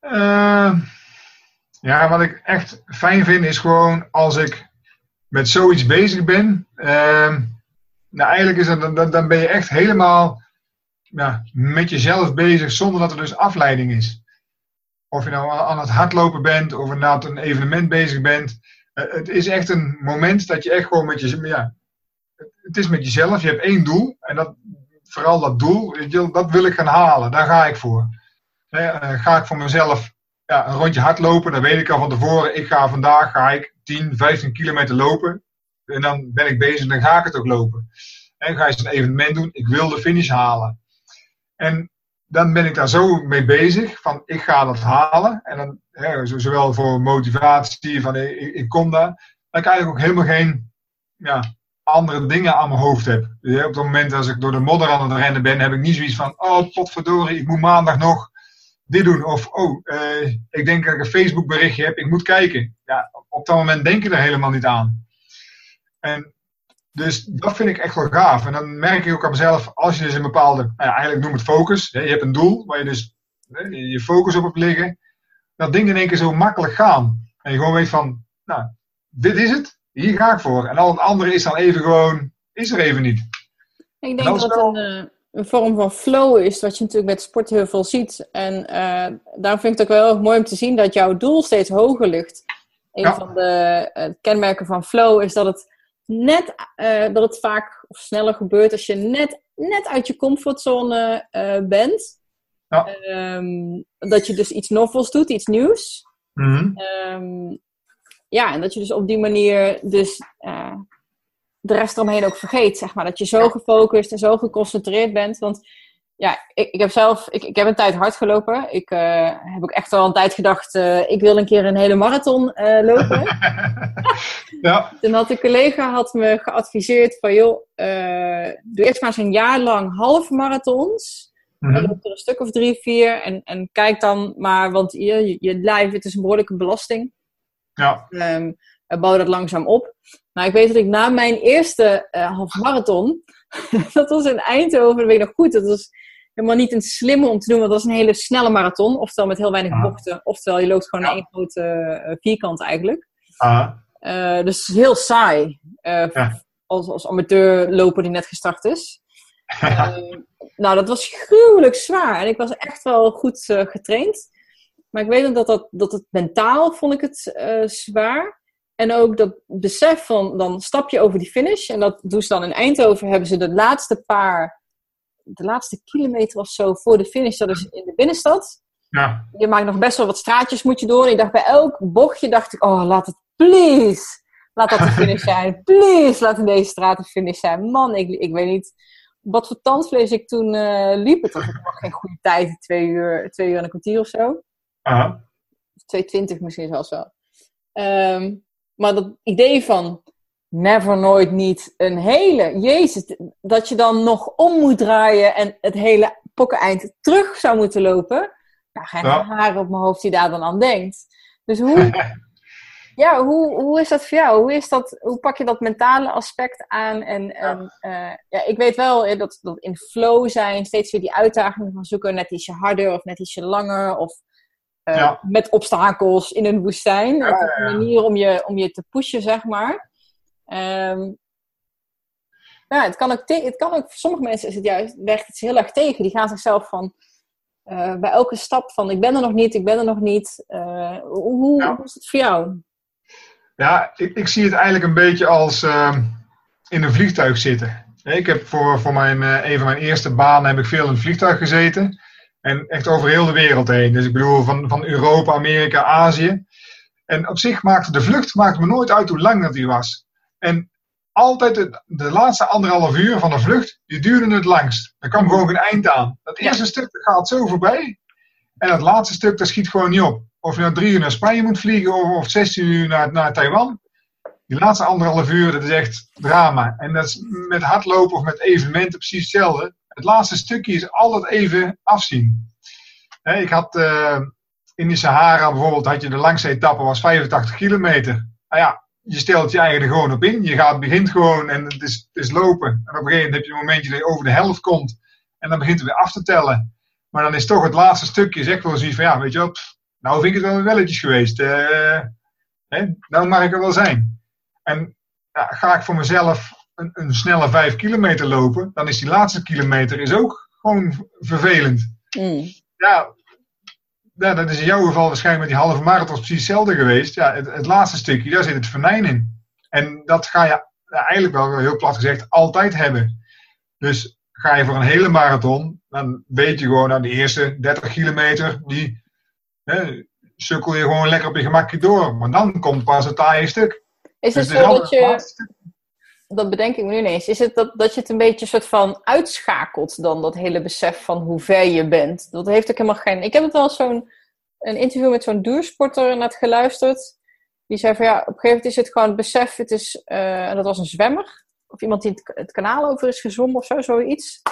Uh, ja, wat ik echt fijn vind is gewoon als ik met zoiets bezig ben, uh, nou, eigenlijk is het, dan, dan ben je echt helemaal ja, met jezelf bezig zonder dat er dus afleiding is. Of je nou aan het hardlopen bent of na een evenement bezig bent. Eh, het is echt een moment dat je echt gewoon met je, ja, het is met jezelf. Je hebt één doel en dat, vooral dat doel, dat wil ik gaan halen. Daar ga ik voor. Eh, ga ik voor mezelf ja, een rondje hardlopen, dan weet ik al van tevoren, ik ga vandaag ga ik 10, 15 kilometer lopen. En dan ben ik bezig, dan ga ik het ook lopen. En ga je een evenement doen, ik wil de finish halen. En dan ben ik daar zo mee bezig, van ik ga dat halen. En dan, hè, zowel voor motivatie, van ik, kom daar. Dat ik eigenlijk ook helemaal geen ja, andere dingen aan mijn hoofd heb. Op het moment als ik door de modder aan het rennen ben, heb ik niet zoiets van, oh potverdorie, ik moet maandag nog dit doen. Of, oh, uh, ik denk dat ik een Facebook berichtje heb, ik moet kijken. Ja, op dat moment denk je er helemaal niet aan. En dus dat vind ik echt wel gaaf. En dan merk ik ook aan mezelf, als je dus een bepaalde, nou eigenlijk noem het focus. Hè, je hebt een doel waar je dus hè, je focus op hebt liggen. Dat dingen in één keer zo makkelijk gaan. En je gewoon weet van, nou, dit is het. Hier ga ik voor. En al het andere is dan even gewoon, is er even niet. Ik denk dat het een, eh, een, vorm van flow is, wat je natuurlijk met sport heel veel ziet. En uh, daarom vind ik het ook wel mooi om te zien dat jouw doel steeds hoger ligt. Een van de uh, kenmerken van flow is dat het net, dat het vaak of sneller gebeurt als je net, net uit je comfortzone bent. Ja. Um, dat je dus iets novels doet, iets nieuws. Mm -hmm ja, en dat je dus op die manier dus uh, de rest eromheen ook vergeet, zeg maar. Dat je zo gefocust en zo geconcentreerd bent. Want ja, ik, ik heb zelf, ik, ik heb een tijd hard gelopen. Ik uh, heb ook echt wel een tijd gedacht, uh, ik wil een keer een hele marathon lopen. ja. Toen had een collega had me geadviseerd van, joh, doe eerst maar eens een jaar lang halve marathons. Mm -hmm. loop er een stuk of drie, vier. En, en kijk dan maar, want je, je, je lijf, het is een behoorlijke belasting. Ja. Um, bouw dat langzaam op. Maar ik weet dat ik na mijn eerste uh, half marathon, dat was in Eindhoven, dat weet ik nog goed, dat was helemaal niet een slimme om te doen, want dat was een hele snelle marathon. Oftewel met heel weinig bochten, oftewel je loopt gewoon ja. één grote uh, vierkant eigenlijk. Uh, dus heel saai. Ja. Als, als amateur loper die net gestart is. nou, dat was gruwelijk zwaar. En ik was echt wel goed getraind. Maar ik weet ook dat, dat, dat het mentaal vond ik het uh, zwaar. En ook dat besef van, dan stap je over die finish. En dat doen ze dan in Eindhoven, hebben ze de laatste paar, de laatste kilometer of zo voor de finish, dat is in de binnenstad. Ja. Je maakt nog best wel wat straatjes moet je door. En ik dacht bij elk bochtje, dacht ik, oh laat het please. Laat dat de finish zijn. Please, laat in deze straat de finish zijn. Man, ik, ik weet niet wat voor tandvlees ik toen uh, liep. Het was nog geen goede tijd, twee uur, twee uur en een kwartier of zo. Aha. 220 misschien zelfs wel. Um, maar dat idee van never, nooit, niet een hele. Jezus, dat je dan nog om moet draaien en het hele pokkeneind terug zou moeten lopen. Nou, geen ja. haren op mijn hoofd die daar dan aan denkt. Dus hoe, ja, hoe, hoe is dat voor jou? Hoe, is dat, hoe pak je dat mentale aspect aan? En, en ja. Uh, ja, ik weet wel dat, dat in flow zijn, steeds weer die uitdagingen van zoeken, net ietsje harder of net ietsje langer. Of uh, met obstakels in een woestijn. Ja, een manier om je, om je te pushen, zeg maar. Um, ja, het kan ook, het kan ook voor sommige mensen is het juist, werkt het heel erg tegen. Die gaan zichzelf van uh, bij elke stap van ik ben er nog niet, ik ben er nog niet. Uh, hoe, hoe, is het voor jou? Ja, ik, ik zie het eigenlijk een beetje als ehm, in een vliegtuig zitten. Ik heb voor, voor mijn, een van mijn eerste banen heb ik veel in een vliegtuig gezeten. En echt over heel de wereld heen. Dus ik bedoel van, van Europa, Amerika, Azië. En op zich maakte de vlucht maakte me nooit uit hoe lang dat die was. En altijd de, de laatste anderhalf uur van de vlucht, die duurde het langst. Er kwam gewoon geen eind aan. Dat eerste stuk gaat zo voorbij. En het laatste stuk, dat schiet gewoon niet op. Of je nou drie uur naar Spanje moet vliegen of, of 16 uur naar, naar Taiwan. Die laatste anderhalf uur, dat is echt drama. En dat is met hardlopen of met evenementen precies hetzelfde. Het laatste stukje is altijd even afzien. ik had uh, in de Sahara bijvoorbeeld, had je de langste etappe, was 85 kilometer. Nou ja, je stelt je eigen er gewoon op in. Je gaat, begint gewoon en het is, het is lopen. En op een gegeven moment heb je een momentje dat je over de helft komt. En dan begint het weer af te tellen. Maar dan is toch het laatste stukje, zeg wel zoiets van, ja, weet je wat, nou vind ik het wel welletjes geweest. Hè, nou mag ik er wel zijn. En ja, ga ik voor mezelf een, een snelle vijf kilometer lopen, dan is die laatste kilometer is ook gewoon vervelend. Mm. Ja, ja, dat is in jouw geval waarschijnlijk met die halve marathon precies hetzelfde geweest. Ja, het, het laatste stukje, daar zit het venijn in. En dat ga je ja, eigenlijk wel heel plat gezegd altijd hebben. Dus ga je voor een hele marathon, dan weet je gewoon aan de eerste 30 kilometer, die hè, sukkel je gewoon lekker op je gemakje door. Maar dan komt pas het taaie stuk. Is het Dus zo dat je, stuk. Dat bedenk ik me nu ineens, is het dat, dat je het een beetje soort van uitschakelt dan, dat hele besef van hoe ver je bent? Dat heeft ook helemaal geen... Ik heb het wel zo'n een interview met zo'n duursporter net geluisterd. Die zei van ja, op een gegeven moment is het gewoon het besef, het is, eh, en dat was een zwemmer, of iemand die het, het kanaal over is gezwommen of zo, zoiets.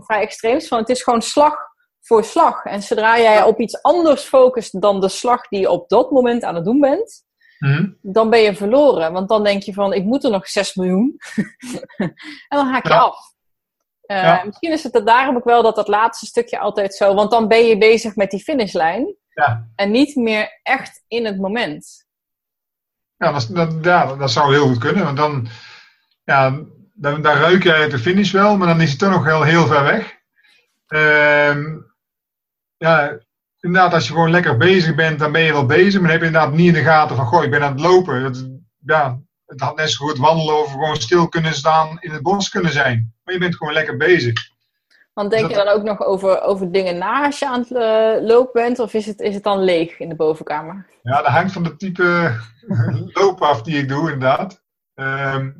Vrij extreem is van het is gewoon slag voor slag. En zodra jij op iets anders focust dan de slag die je op dat moment aan het doen bent, Mhm. dan ben je verloren. Want dan denk je van, ik moet er nog 6 miljoen. en dan haak je Ja. af. Eh, Ja. Misschien is het daarom ook wel dat dat laatste stukje altijd zo... Want dan ben je bezig met die finishlijn. Ja. En niet meer echt in het moment. Ja, dat, dat, ja, dat zou heel goed kunnen. Want dan, ja, dan, dan ruik je de finish wel, maar dan is het toch nog heel, heel ver weg. Ehm, ja, inderdaad, als je gewoon lekker bezig bent, dan ben je wel bezig. Maar dan heb je inderdaad niet in de gaten van, goh, ik ben aan het lopen. Dat, ja, het had net zo goed wandelen of gewoon stil kunnen staan in het bos kunnen zijn. Maar je bent gewoon lekker bezig. Want denk Dat- je dan ook nog over, over dingen na als je aan het eh, lopen bent? Of is het, is het dan leeg in de bovenkamer? Ja, dat hangt van de type loop af die ik doe, inderdaad. Ehm,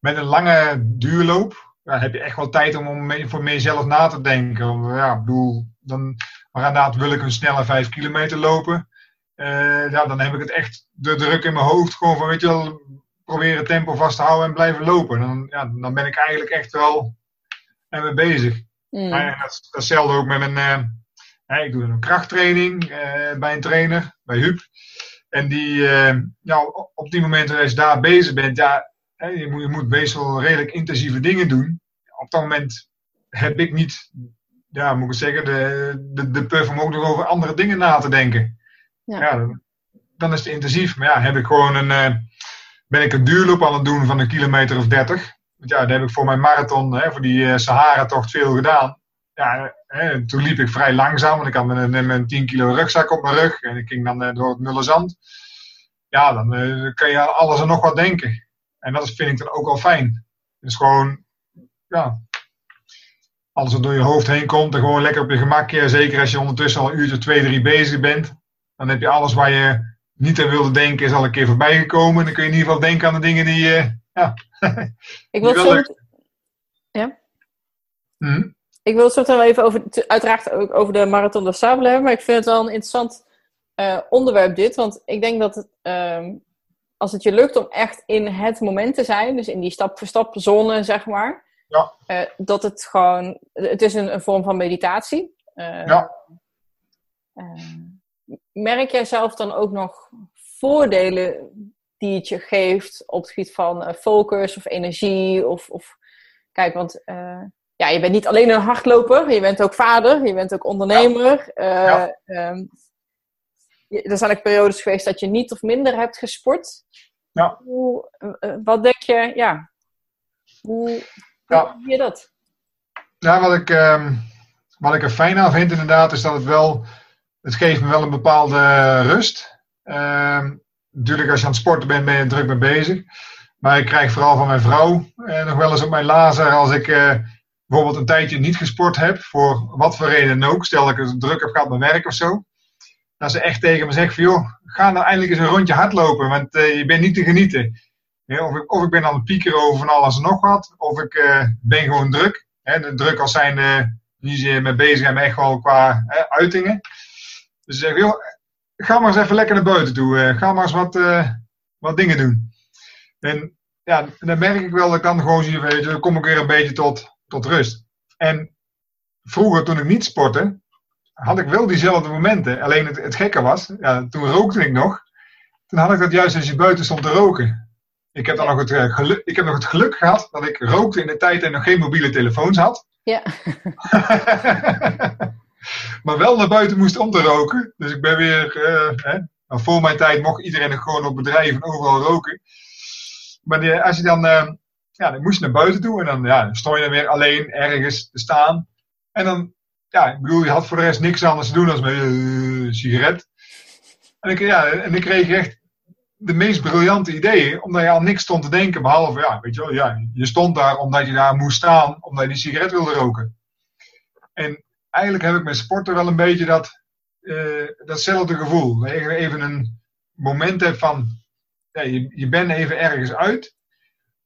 met een lange duurloop ja, heb je echt wel tijd om, om mee- voor mezelf na te denken. Ja, ik bedoel, dan, maar inderdaad wil ik een snelle 5 kilometer lopen. Eh, ja, dan heb ik het echt de druk in mijn hoofd. Gewoon van, weet je wel, proberen tempo vast te houden en blijven lopen. Dan, ja, dan ben ik eigenlijk echt wel ermee bezig. Mm. En dat, datzelfde ook met mijn. eh, ik doe een krachttraining eh, bij een trainer, bij Huub. En die, ja, op- die momenten als je daar bezig bent, ja, je, moet, je moet meestal redelijk intensieve dingen doen. Op dat moment heb ik niet, ja, moet ik zeggen, de, de, de puff om ook nog over andere dingen na te denken. Ja. Ja, dan, is het intensief. Maar ja, heb ik gewoon een, eh, ben ik een duurloop aan het doen van een kilometer of 30. Want ja, dat heb ik voor mijn marathon, hè, voor die eh, Sahara-tocht veel gedaan. Ja, hè, toen liep ik vrij langzaam, want ik had mijn, mijn- mijn 10 kilo rugzak op mijn rug. En ik ging dan eh, door het mulle zand. Ja, dan kan je aan alles en nog wat denken. En dat vind ik dan ook wel fijn. Dus gewoon, ja, alles wat door je hoofd heen komt en gewoon lekker op je gemakje. Zeker als je ondertussen al een uurtje, twee, drie bezig bent. Dan heb je alles waar je niet aan wilde denken, is al een keer voorbij gekomen. En dan kun je in ieder geval denken aan de dingen die, eh, ja, Ik wil het wel zo, hm, Ik wil het zo meteen wel even over, te- uiteraard ook over de Marathon de Sable hebben, maar ik vind het wel een interessant eh, onderwerp dit, want ik denk dat het, ehm, als het je lukt om echt in het moment te zijn, dus in die stap-voor-stap zone, zeg maar, Ja. eh, dat het gewoon, het is een, een vorm van meditatie. Eh, Ja. eh, merk jij zelf dan ook nog voordelen die het je geeft op het gebied van focus of energie? Of, of kijk, want ja, je bent niet alleen een hardloper, je bent ook vader, je bent ook ondernemer. Ja. ehm, er zijn ook periodes geweest dat je niet of minder hebt gesport. Ja. Hoe, wat denk je, ja, hoe, Ja. hoe je dat? Ja, wat ik, ehm, wat ik er fijn aan vind inderdaad, is dat het wel, het geeft me wel een bepaalde rust. Ehm, natuurlijk, als je aan het sporten bent, ben je druk mee bezig. Maar ik krijg vooral van mijn vrouw eh, nog wel eens op mijn lazer als ik eh, bijvoorbeeld een tijdje niet gesport heb, voor wat voor reden dan ook. Stel dat ik het druk heb gehad met werk of zo. Dat ze echt tegen me zegt van, joh, ga nou eindelijk eens een rondje hardlopen, want eh, je bent niet te genieten. Of, ik, of ik ben aan het piekeren over van alles en nog wat, of ik eh, ben gewoon druk. Hè, de druk als zijn eh die ze mee bezig zijn, echt wel qua uitingen. Dus ze zeggen, joh, ga maar eens even lekker naar buiten toe. eh, ga maar eens wat, eh, wat dingen doen. En ja, dan merk ik wel dat ik dan gewoon zie, je, dan kom ik weer een beetje tot, tot rust. En vroeger, toen ik niet sportte, had ik wel diezelfde momenten. Alleen het, het gekke was, ja, toen rookte ik nog. Toen had ik dat juist als je buiten stond te roken. Ik heb dan nog het, eh, geluk, ik heb nog het geluk gehad dat ik rookte in de tijd en nog geen mobiele telefoons had. Ja. maar wel naar buiten moest om te roken. Dus ik ben weer. eh, hè, nou, voor mijn tijd mocht iedereen nog gewoon op bedrijven overal roken. Maar die- als je dan. eh, ja, dan moest je naar buiten toe en dan ja, stond je dan weer alleen ergens te staan. En dan, ja, ik bedoel, je had voor de rest niks anders te doen dan met een sigaret. En ik, ja, en ik kreeg echt de meest briljante ideeën, omdat je al niks stond te denken, behalve, ja, weet je wel, ja, je stond daar omdat je daar moest staan, omdat je die sigaret wilde roken. En eigenlijk heb ik met sporten wel een beetje dat, uh, datzelfde gevoel. Dat je even een moment hebt van, ja, je, je bent even ergens uit,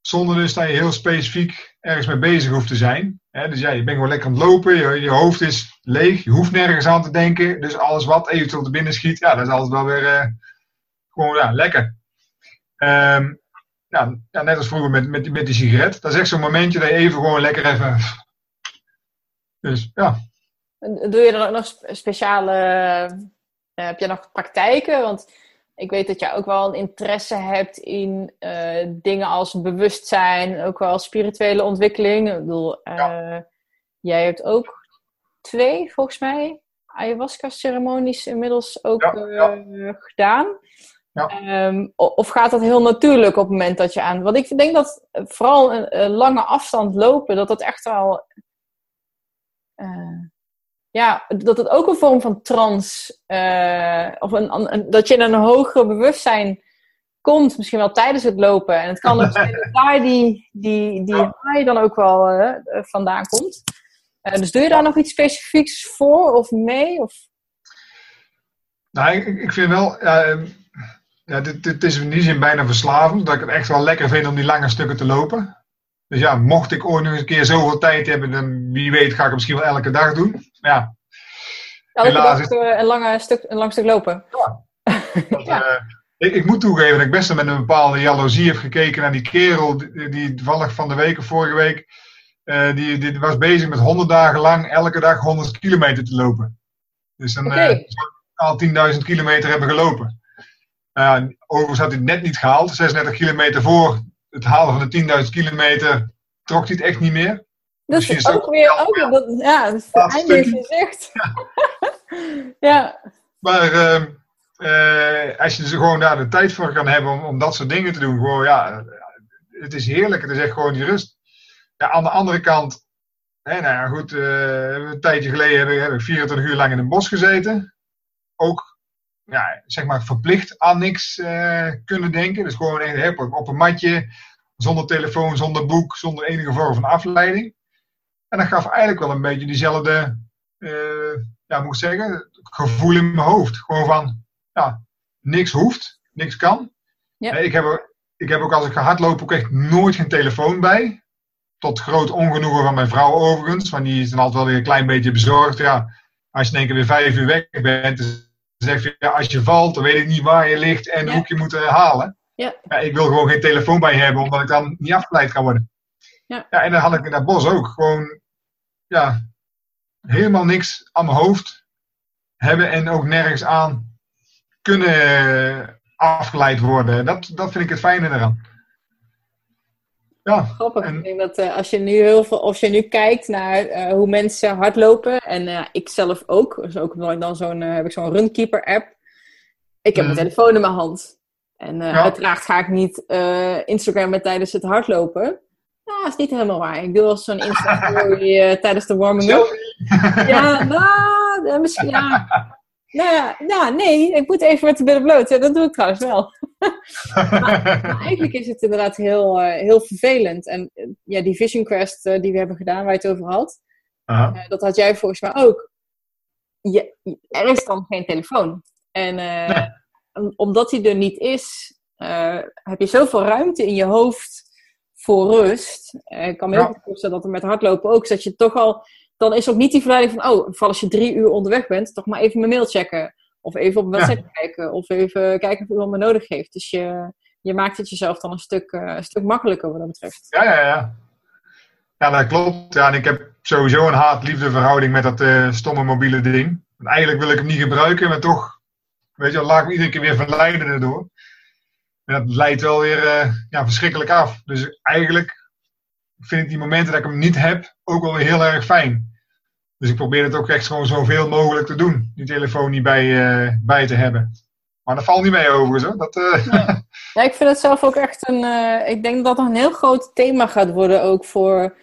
zonder dus dat je heel specifiek ergens mee bezig hoeft te zijn. dus ja, je bent gewoon lekker aan het lopen, je, je, hoofd is leeg, je hoeft nergens aan te denken. Dus alles wat eventueel te binnen schiet, ja, dat is altijd wel weer uh, gewoon ja, lekker. Um, ja, ja, net als vroeger met, met, met die sigaret. Dat is echt zo'n momentje dat je even gewoon lekker even... Dus ja. Doe je dan ook nog speciale... Uh, heb je nog praktijken? Want ik weet dat jij ook wel een interesse hebt in uh, dingen als bewustzijn, ook wel spirituele ontwikkeling. Ik bedoel, uh, ja. jij hebt ook twee, volgens mij, ayahuasca-ceremonies inmiddels ook ja, gedaan. Um, of gaat dat heel natuurlijk op het moment dat je aan... Want ik denk dat vooral een, een lange afstand lopen, dat dat echt wel ja, dat het ook een vorm van trans, uh, of een, een, dat je in een hoger bewustzijn komt, misschien wel tijdens het lopen. En het kan ook zijn daar die, die, die high dan ook wel uh, vandaan komt. Dus doe je daar nog iets specifieks voor of mee? Of? Nou, ik, ik vind wel, ja, dit, dit is in die zin bijna verslavend, dat ik het echt wel lekker vind om die lange stukken te lopen. Dus ja, mocht ik ooit nog eens een keer zoveel tijd hebben, dan wie weet ga ik het misschien wel elke dag doen. Ja. Elke dag is... Eh, een, lange stuk, een lang stuk lopen. Ja. Dat, ja. Uh, ik, ik, moet toegeven dat ik best met een bepaalde jaloezie heb gekeken naar die kerel die, die toevallig van de week of vorige week, uh, die, die was bezig met 100 dagen lang elke dag 100 kilometer te lopen. Dus dan okay. al 10.000 kilometer hebben gelopen. Overigens had hij het net niet gehaald, 36 kilometer voor het halen van de 10.000 kilometer trok hij het echt niet meer. Dus is ook, ook weer, ook, ja, dat, ja, dat is het einde is gezegd. Ja. ja. Maar uh, uh, als je er gewoon daar de tijd voor kan hebben om, om dat soort dingen te doen, gewoon, ja, het is heerlijk. Het is echt gewoon die rust. Ja, aan de andere kant, hè, nou ja, goed, uh, een tijdje geleden heb ik, heb ik 24 uur lang in een bos gezeten. Ook ja, zeg maar verplicht aan niks uh, kunnen denken. Dus gewoon op, op een matje, zonder telefoon, zonder boek, zonder enige vorm van afleiding. En dat gaf eigenlijk wel een beetje diezelfde, uh, ja, moet ik zeggen, gevoel in mijn hoofd. Gewoon van, ja, niks hoeft, niks kan. Ik, heb, ik heb ook als ik ga hardlopen ook echt nooit geen telefoon bij. Tot groot ongenoegen van mijn vrouw overigens, want die is dan altijd wel weer een klein beetje bezorgd. Ja, als je in één keer weer vijf uur weg bent, zeg je, ja, als je valt, dan weet ik niet waar je ligt en hoe ik je moet halen. Ja. ja. ik wil gewoon geen telefoon bij hebben, omdat ik dan niet afgeleid kan worden. Ja. ja en dan had ik in dat bos ook gewoon, ja, helemaal niks aan mijn hoofd hebben en ook nergens aan kunnen afgeleid worden. Dat, dat vind ik het fijne eraan. Ja, Grappig. En... Ik denk dat uh, als je nu heel veel, als je nu kijkt naar uh, hoe mensen hardlopen, en uh, ik zelf ook, dus ook dan zo'n, heb ik zo'n runkeeper app. Ik heb mijn telefoon in mijn hand. En ja. uiteraard ga ik niet Instagrammen tijdens het hardlopen. Nou, dat is niet helemaal waar. Ik doe wel zo'n Instagram tijdens de warming-up. ja, nou, misschien ja. Nou ja, nou, nee, ik moet even met de billen bloot. Ja, dat doe ik trouwens wel. Maar, eigenlijk is het inderdaad heel, uh, heel vervelend. En uh, ja, die Vision Quest uh, die we hebben gedaan, waar je het over had, dat had jij volgens mij ook. Je, er is dan geen telefoon. En nee. omdat die er niet is, heb je zoveel ruimte in je hoofd voor rust. ik kan me ja. goed voorstellen dat er met hardlopen ook dat je toch al dan is ook niet die verleiding van, oh, val als je drie uur onderweg bent, toch maar even mijn mail checken. Of even op een website ja. kijken. Of even kijken of iemand me nodig heeft. Dus je, je maakt het jezelf dan een stuk, een stuk makkelijker wat dat betreft. Ja, ja, ja. Ja, dat klopt. Ja, en ik heb sowieso een haat-liefde verhouding met dat uh, stomme mobiele ding. En eigenlijk wil ik hem niet gebruiken, maar toch, weet je, laat ik me iedere keer weer verleiden erdoor. En dat leidt wel weer uh, ja, verschrikkelijk af. Dus eigenlijk vind ik die momenten dat ik hem niet heb ook wel weer heel erg fijn. Dus ik probeer het ook echt gewoon zoveel mogelijk te doen. Die telefoon niet bij, uh, bij te hebben. Maar dat valt niet mee overigens hoor. Dat, ja. ja. ik vind het zelf ook echt een... ik denk dat het een heel groot thema gaat worden ook voor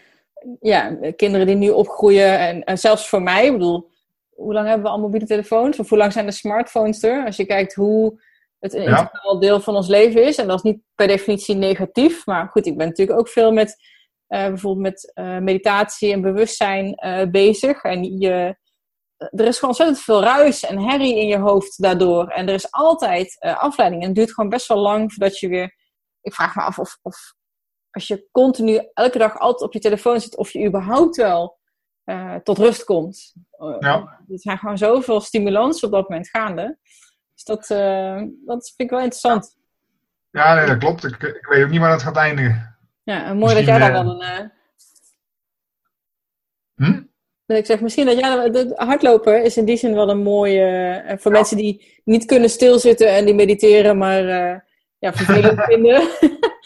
ja, kinderen die nu opgroeien. En, en zelfs voor mij, ik bedoel, hoe lang hebben we al mobiele telefoons? Of hoe lang zijn de smartphones er? Als je kijkt hoe het een integraal deel van ons leven is. En dat is niet per definitie negatief. Maar goed, ik ben natuurlijk ook veel met bijvoorbeeld met uh, meditatie en bewustzijn uh, bezig. En je, er is gewoon ontzettend veel ruis en herrie in je hoofd daardoor. En er is altijd afleiding. En het duurt gewoon best wel lang voordat je weer. Ik vraag me af of, of als je continu elke dag altijd op je telefoon zit, of je überhaupt wel tot rust komt. Ja. Er zijn gewoon zoveel stimulans op dat moment gaande. Dus dat, dat vind ik wel interessant. Ja, nee, dat klopt. Ik, ik weet ook niet waar het gaat eindigen. Ja, en mooi dat jij daar dan een. Uh... Hm? Ik zeg misschien dat jij de hardlopen is in die zin wel een mooie. Uh, voor mensen die niet kunnen stilzitten en die mediteren, maar uh, ja, vervelend vinden.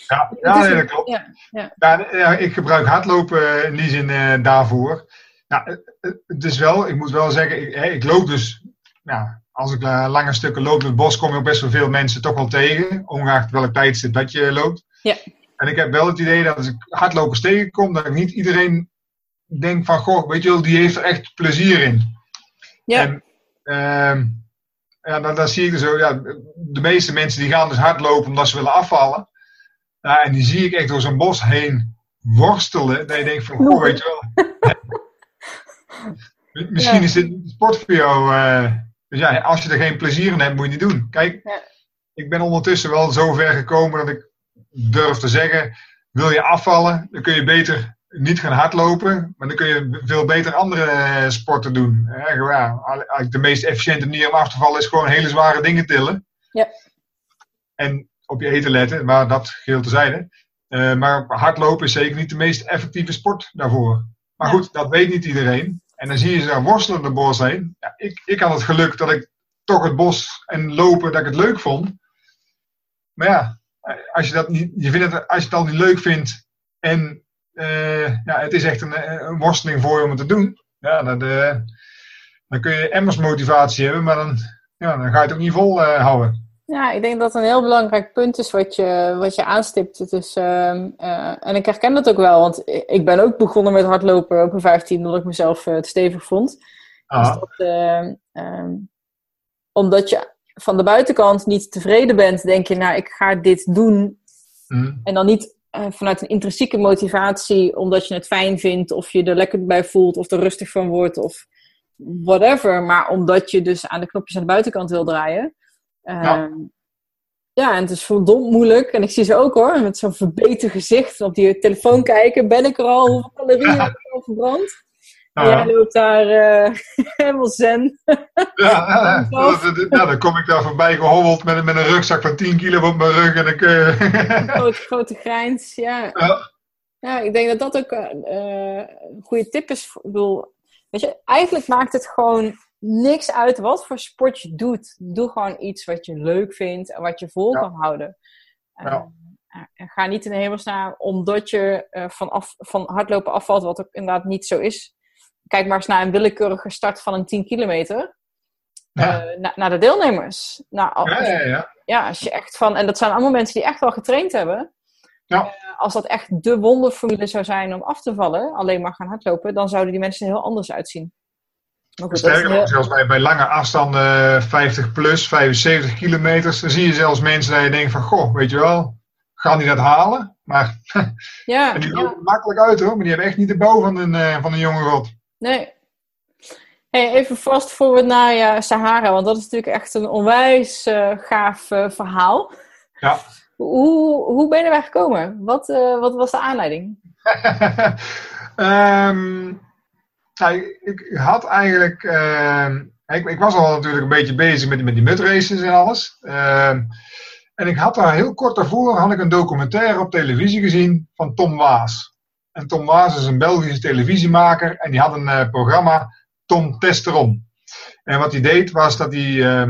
Ja, ja nee, dat klopt. Ja, ja. ja, ik gebruik hardlopen in die zin uh, daarvoor. Ja, het is wel, ik moet wel zeggen, ik, ik loop dus, ja, als ik lange stukken loop in het bos, kom je ook best wel veel mensen toch wel tegen, ongeacht welk tijdstip dat je loopt. Ja. En ik heb wel het idee dat als ik hardlopers tegenkom, dat ik niet iedereen denk van, goh, weet je wel, die heeft er echt plezier in. Ja. En uh, ja, dan, dan, zie ik er zo, ja, de meeste mensen die gaan dus hardlopen omdat ze willen afvallen. Ja, en die zie ik echt door zo'n bos heen worstelen. Dat je denkt van, goh, weet je wel. Misschien is dit sport voor jou. Uh, dus ja, als je er geen plezier in hebt, moet je niet doen. Kijk, ja. ik ben ondertussen wel zo ver gekomen dat ik durf te zeggen, wil je afvallen, dan kun je beter niet gaan hardlopen, maar dan kun je veel beter andere eh, sporten doen. Ja, de meest efficiënte manier om af te vallen is gewoon hele zware dingen tillen. Ja. En op je eten letten, maar dat geheel tezijde. Uh, maar hardlopen is zeker niet de meest effectieve sport daarvoor. Maar goed, dat weet niet iedereen. En dan zie je ze daar worstelen de bos heen. Ja, ik, ik had het geluk dat ik toch het bos en lopen, dat ik het leuk vond. Maar ja, als je, dat niet, je vindt het, als je het al niet leuk vindt en uh, ja, het is echt een, een, worsteling voor je om het te doen, ja, dan, uh, dan kun je emmers motivatie hebben, maar dan, ja, dan ga je het ook niet vol uh, houden. Ja, ik denk dat een heel belangrijk punt is wat je, wat je aanstipt. Dus, uh, en ik herken dat ook wel, want ik ben ook begonnen met hardlopen, ook een 15, omdat ik mezelf te stevig vond. Dus dat, ehm, omdat je van de buitenkant niet tevreden bent, denk je, nou, ik ga dit doen. Mm. En dan niet uh, vanuit een intrinsieke motivatie, omdat je het fijn vindt, of je er lekker bij voelt, of er rustig van wordt, of whatever. Maar omdat je dus aan de knopjes aan de buitenkant wil draaien. Uh, ja. ja. en het is verdomd moeilijk. En ik zie ze ook hoor, met zo'n verbeterd gezicht op die telefoon kijken. Ben ik er al? Hoeveel calorieën heb ik al verbrand? Ja. Jij loopt daar uh, helemaal zen. Ja, dan kom ik daar voorbij gehobbeld met, met een rugzak van 10 kilo op mijn rug. En ik, uh... grote, grote grijns, ja. ja. ja. ik denk dat dat ook uh, een goede tip is. Ik bedoel, weet je, eigenlijk maakt het gewoon niks uit wat voor sport je doet. Doe gewoon iets wat je leuk vindt en wat je vol kan houden. Ja. En ga niet in de hemelsnaam omdat je van, af, van hardlopen afvalt, wat ook inderdaad niet zo is kijk maar eens naar een willekeurige start van een 10 kilometer. Ja. Uh, naar de deelnemers. Nou, als, ja, ja, ja. ja, als je echt van, en dat zijn allemaal mensen die echt wel getraind hebben. Ja. Uh, als dat echt de wonderformule zou zijn om af te vallen, alleen maar gaan hardlopen, dan zouden die mensen er heel anders uitzien. Goed, Sterker nog, heel... zelfs bij, bij lange afstanden, 50 plus, 75 kilometers, dan zie je zelfs mensen dat je denkt van, goh, weet je wel, gaan die dat halen? Maar ja, en die lopen makkelijk uit hoor, maar die hebben echt niet de bouw van een, van een jonge god. Nee. Hey, even vast forward naar ja, Sahara, want dat is natuurlijk echt een onwijs uh, gaaf uh, verhaal. Ja. Hoe, hoe ben je erbij gekomen? Wat, uh, wat was de aanleiding? um, nou, ik, ik, had eigenlijk. Ehm, ik, ik, was al natuurlijk een beetje bezig met, met die mudraces en alles. Ehm, en ik had daar heel kort daarvoor had ik een documentaire op televisie gezien van Tom Waas. En Tom Waas is een Belgische televisiemaker en die had een uh, programma Tom Testerom. En wat hij deed was dat hij uh,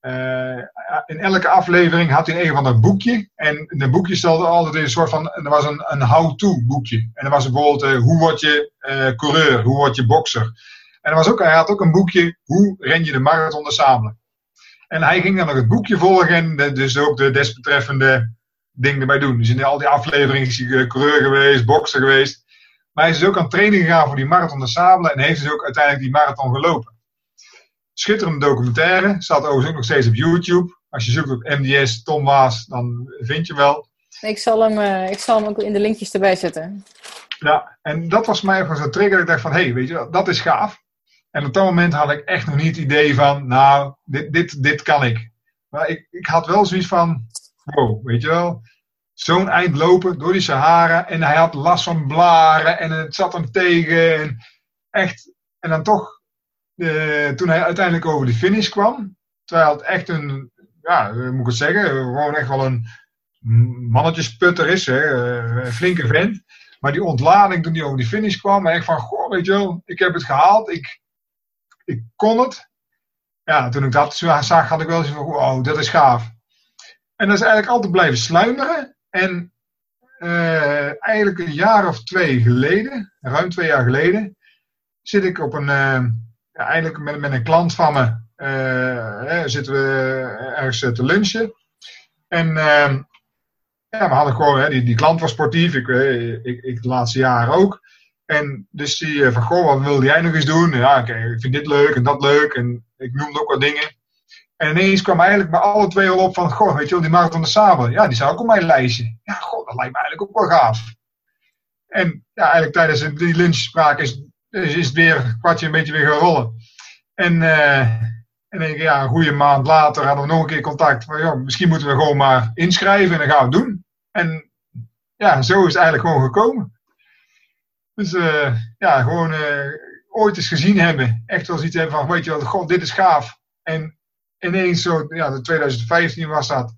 uh, in elke aflevering had hij een van dat boekje. En in dat boekje stelde altijd een soort van, er was een, een how-to boekje. En er was bijvoorbeeld uh, hoe word je coureur, hoe word je bokser. En er was ook, hij had ook een boekje hoe ren je de marathon samen. En hij ging dan nog het boekje volgen en dus ook de desbetreffende dingen erbij doen. Dus in al die afleveringen is hij coureur geweest, bokser geweest. Maar hij is dus ook aan training gegaan voor die marathon de Sabelen en heeft dus ook uiteindelijk die marathon gelopen. Schitterende documentaire, staat overigens ook nog steeds op YouTube. Als je zoekt op MDS Tom Waas, dan vind je wel. Ik zal hem, uh, ik zal hem ook in de linkjes erbij zetten. Ja, en dat was mij even zo'n trigger. Ik dacht van, hé, hey, weet je dat is gaaf. En op dat moment had ik echt nog niet het idee van, nou, dit, dit, dit kan ik. Maar ik, ik had wel zoiets van, wow, weet je wel. Zo'n eind lopen door die Sahara. En hij had last van blaren en het zat hem tegen. En echt, en dan toch, uh, toen hij uiteindelijk over de finish kwam. Terwijl het echt een, ja, moet ik het zeggen, gewoon echt wel een mannetjesputter is. Hè, eh, een flinke vent. Maar die ontlading toen hij over die finish kwam, echt van, goh, weet je wel, ik heb het gehaald, ik, ik kon het. Ja, toen ik dat zag, had ik wel eens van, wow, dat is gaaf. En dat is eigenlijk altijd blijven sluimeren. En uh, eigenlijk een jaar of twee geleden, ruim twee jaar geleden, zit ik op een, uh, ja, eigenlijk met, met een klant van me, uh, zitten we ergens te lunchen. En ja, we hadden gewoon, hè, die, die klant was sportief, ik, eh, ik, ik de laatste jaren ook. En dus die eh, van, goh, wat wilde jij nog eens doen? Ja, oké, ik vind dit leuk en dat leuk. En ik noemde ook wat dingen. En ineens kwam eigenlijk bij alle twee al op van, goh, weet je wel, die Marathon de Sabel. Ja, die zou ook op mijn lijstje. Ja, goh, dat lijkt me eigenlijk ook wel gaaf. En ja, eigenlijk tijdens die lunchspraak is, is, het weer kwartje een beetje weer gaan rollen. En, uh, en denk ik, ja, een goede maand later hadden we nog een keer contact. Maar ja, misschien moeten we gewoon maar inschrijven en dan gaan we het doen. En ja, zo is het eigenlijk gewoon gekomen. Dus uh, ja, gewoon uh, ooit eens gezien hebben. Echt wel iets hebben van, weet je wel, god, dit is gaaf. En ineens zo, ja, in 2015 was dat.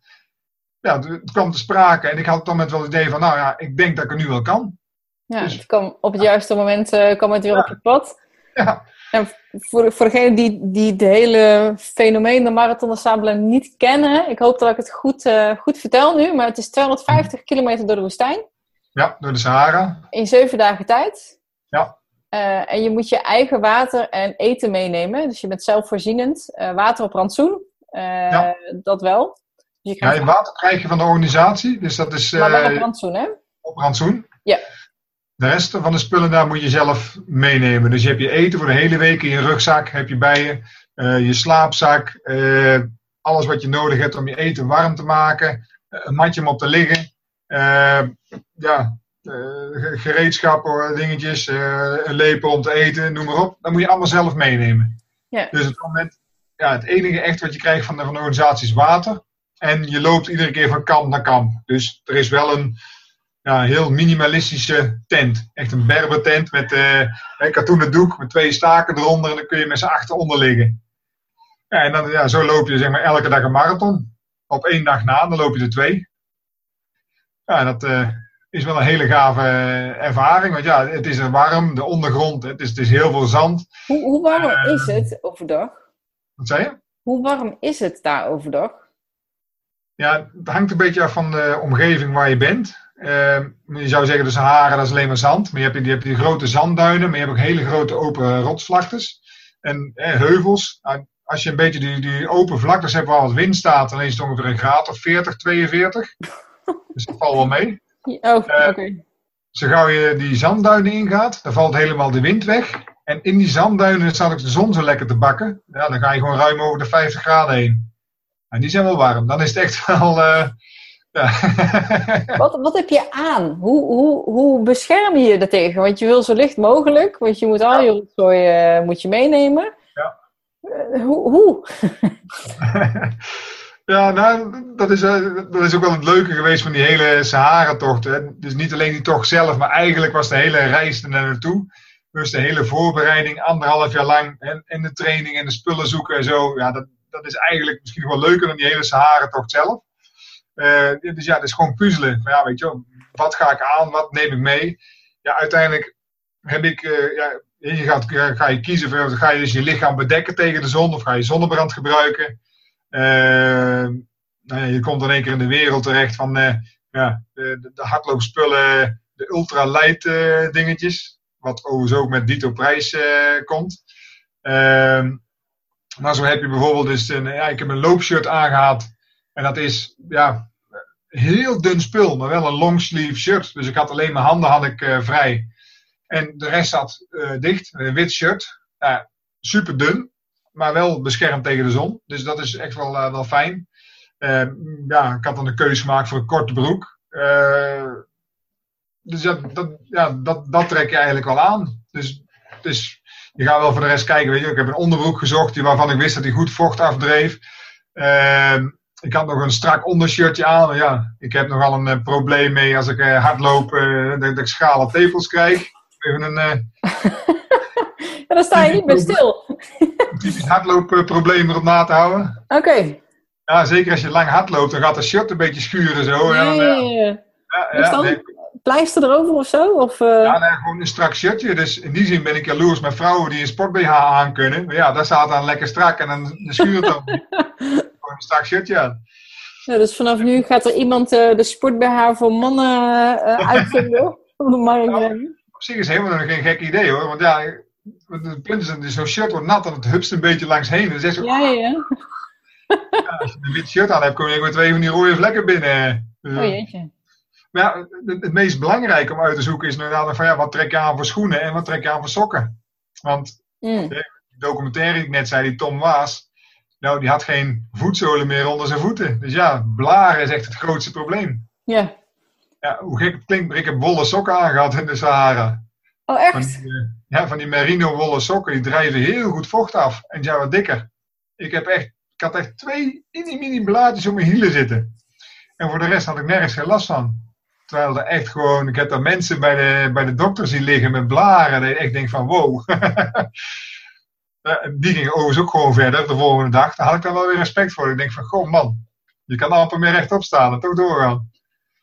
Ja, het kwam te sprake en ik had dan met wel het idee van, nou ja, ik denk dat ik het nu wel kan. Ja, dus, het kwam op het juiste moment uh, kwam het weer ja. op je pad. Ja. En voor, voor degenen die, die het hele fenomeen de Marathon de Sable niet kennen, ik hoop dat ik het goed, uh, goed vertel nu, maar het is 250 kilometer door de woestijn. Ja, door de Sahara. In zeven dagen tijd. Ja. Uh, en je moet je eigen water en eten meenemen. Dus je bent zelfvoorzienend. Uh, water op rantsoen. Ja. Dat wel. Dus je ja, je water krijg je van de organisatie. Dus dat is, maar wel op rantsoen, hè? Op rantsoen. Ja. De rest van de spullen daar moet je zelf meenemen. Dus je hebt je eten voor de hele week in je rugzak, heb je bij je. Je slaapzak, alles wat je nodig hebt om je eten warm te maken. Een matje om op te liggen. ja, gereedschappen, dingetjes, een lepel om te eten, noem maar op. Dat moet je allemaal zelf meenemen. Ja. Dus het, moment, ja, het enige echt wat je krijgt van de, van de organisatie is water. En je loopt iedere keer van kamp naar kamp. Dus er is wel een ja, heel minimalistische tent. Echt een berbertent met uh, een katoenen doek met twee staken eronder en dan kun je met z'n achter onder liggen. Ja, en dan, ja, zo loop je zeg maar elke dag een marathon. Op één dag na, dan loop je er twee. Ja, dat uh, is wel een hele gave uh, ervaring. Want ja, het is warm, de ondergrond, het is, het is heel veel zand. Hoe, hoe warm is het overdag? Wat zei je? Hoe warm is het daar overdag? Ja, het hangt een beetje af van de omgeving waar je bent. Uh, je zou zeggen de Sahara, dat is alleen maar zand. Maar je hebt, je hebt die grote zandduinen, maar je hebt ook hele grote open rotsvlaktes. En eh, heuvels. Nou, als je een beetje die, die open vlaktes hebt waar wat wind staat, dan is het ongeveer een graad of 40, 42. dus dat valt wel mee. Oh, uh, oké. Okay. Zo gauw je die zandduinen ingaat, dan valt helemaal de wind weg. En in die zandduinen staat ook de zon zo lekker te bakken. Ja, dan ga je gewoon ruim over de 50 graden heen. En die zijn wel warm. Dan is het echt wel... Uh, ja. wat, wat heb je aan? Hoe, hoe, hoe bescherm je je daartegen? Want je wil zo licht mogelijk, want je moet al je rotzooi uh, moet je meenemen. Ja. Uh, hoe? hoe? ja, nou, dat is, dat is ook wel het leuke geweest van die hele Sahara-tocht. Dus niet alleen die tocht zelf, maar eigenlijk was de hele reis er naartoe. Dus de hele voorbereiding, anderhalf jaar lang. En, en de training en de spullen zoeken en zo. Ja, dat, dat is eigenlijk misschien wel leuker dan die hele Sahara-tocht zelf. Uh, dus ja, dat is gewoon puzzelen. Maar ja, weet je wel, wat ga ik aan? Wat neem ik mee? Ja, uiteindelijk heb ik, uh, ja, je gaat, ga je kiezen ga je dus je lichaam bedekken tegen de zon of ga je zonnebrand gebruiken? Uh, nou ja, je komt in één keer in de wereld terecht van ja, de, de hardloopspullen, de ultralight dingetjes. Wat overigens ook met Dito Prijs komt. Ehm, Maar zo heb je bijvoorbeeld dus een, ja, ik heb een loopshirt aangehad. En dat is, ja, heel dun spul, maar wel een longsleeve shirt. Dus ik had alleen mijn handen had ik, vrij. En de rest zat dicht, een wit shirt. Super dun, maar wel beschermd tegen de zon. Dus dat is echt wel, uh, wel fijn. ja, ik had dan de keuze gemaakt voor een korte broek. dus dat, dat, ja, dat, dat trek je eigenlijk wel aan. Dus, dus je gaat wel voor de rest kijken. Weet je, ik heb een onderbroek gezocht waarvan ik wist dat hij goed vocht afdreef. Uh, ik had nog een strak ondershirtje aan. Ja, ik heb nogal een uh, probleem mee als ik uh, hardloop, uh, dat, dat, ik schale tepels krijg. Even een, ja, dan sta je niet meer stil. Typisch hardloopprobleem erop na te houden. Oké. Okay. Ja, zeker als je lang hardloopt, dan gaat de shirt een beetje schuren zo. Ja, ja, ja. ja, ja nee. Pleister erover of zo? Of, Ja, nee, gewoon een strak shirtje. Dus in die zin ben ik jaloers met vrouwen die een sport BH aan kunnen. Maar ja, daar staat dan lekker strak en dan, dan schuurt het dan een strak shirtje aan. Ja, dus vanaf nu gaat er iemand uh, de sport voor mannen uh, uitvinden op de markt nou, Op zich is helemaal geen gek idee hoor. Want ja, het punt is dat zo'n shirt wordt nat en het hupst een beetje langs heen. Dus zo, ja, ja, ja. ja. Als je een wit shirt aan hebt, kom je met twee van die rode vlekken binnen. Dus, oh jeetje. Maar ja, het, het, meest belangrijke om uit te zoeken is inderdaad van ja, wat trek je aan voor schoenen en wat trek je aan voor sokken. Want mm. de documentaire die ik net zei, die Tom Waas, nou, die had geen voetzolen meer onder zijn voeten. Dus ja, blaren is echt het grootste probleem. Ja. Ja, hoe gek het klinkt, maar ik heb wollen sokken aangehad in de Sahara. Oh, echt? Van die, eh, ja, van die merino wollen sokken, die drijven heel goed vocht af. En ja, wat dikker. Ik, heb echt, ik had echt twee mini mini blaadjes op mijn hielen zitten. En voor de rest had ik nergens geen last van. Terwijl er echt gewoon, ik heb daar mensen bij de, bij de dokter zien liggen met blaren. Dat je echt denkt van wow. die ging overigens ook gewoon verder de volgende dag. Daar had ik dan wel weer respect voor. Ik denk van, goh man, je kan amper meer rechtop staan en toch doorgaan.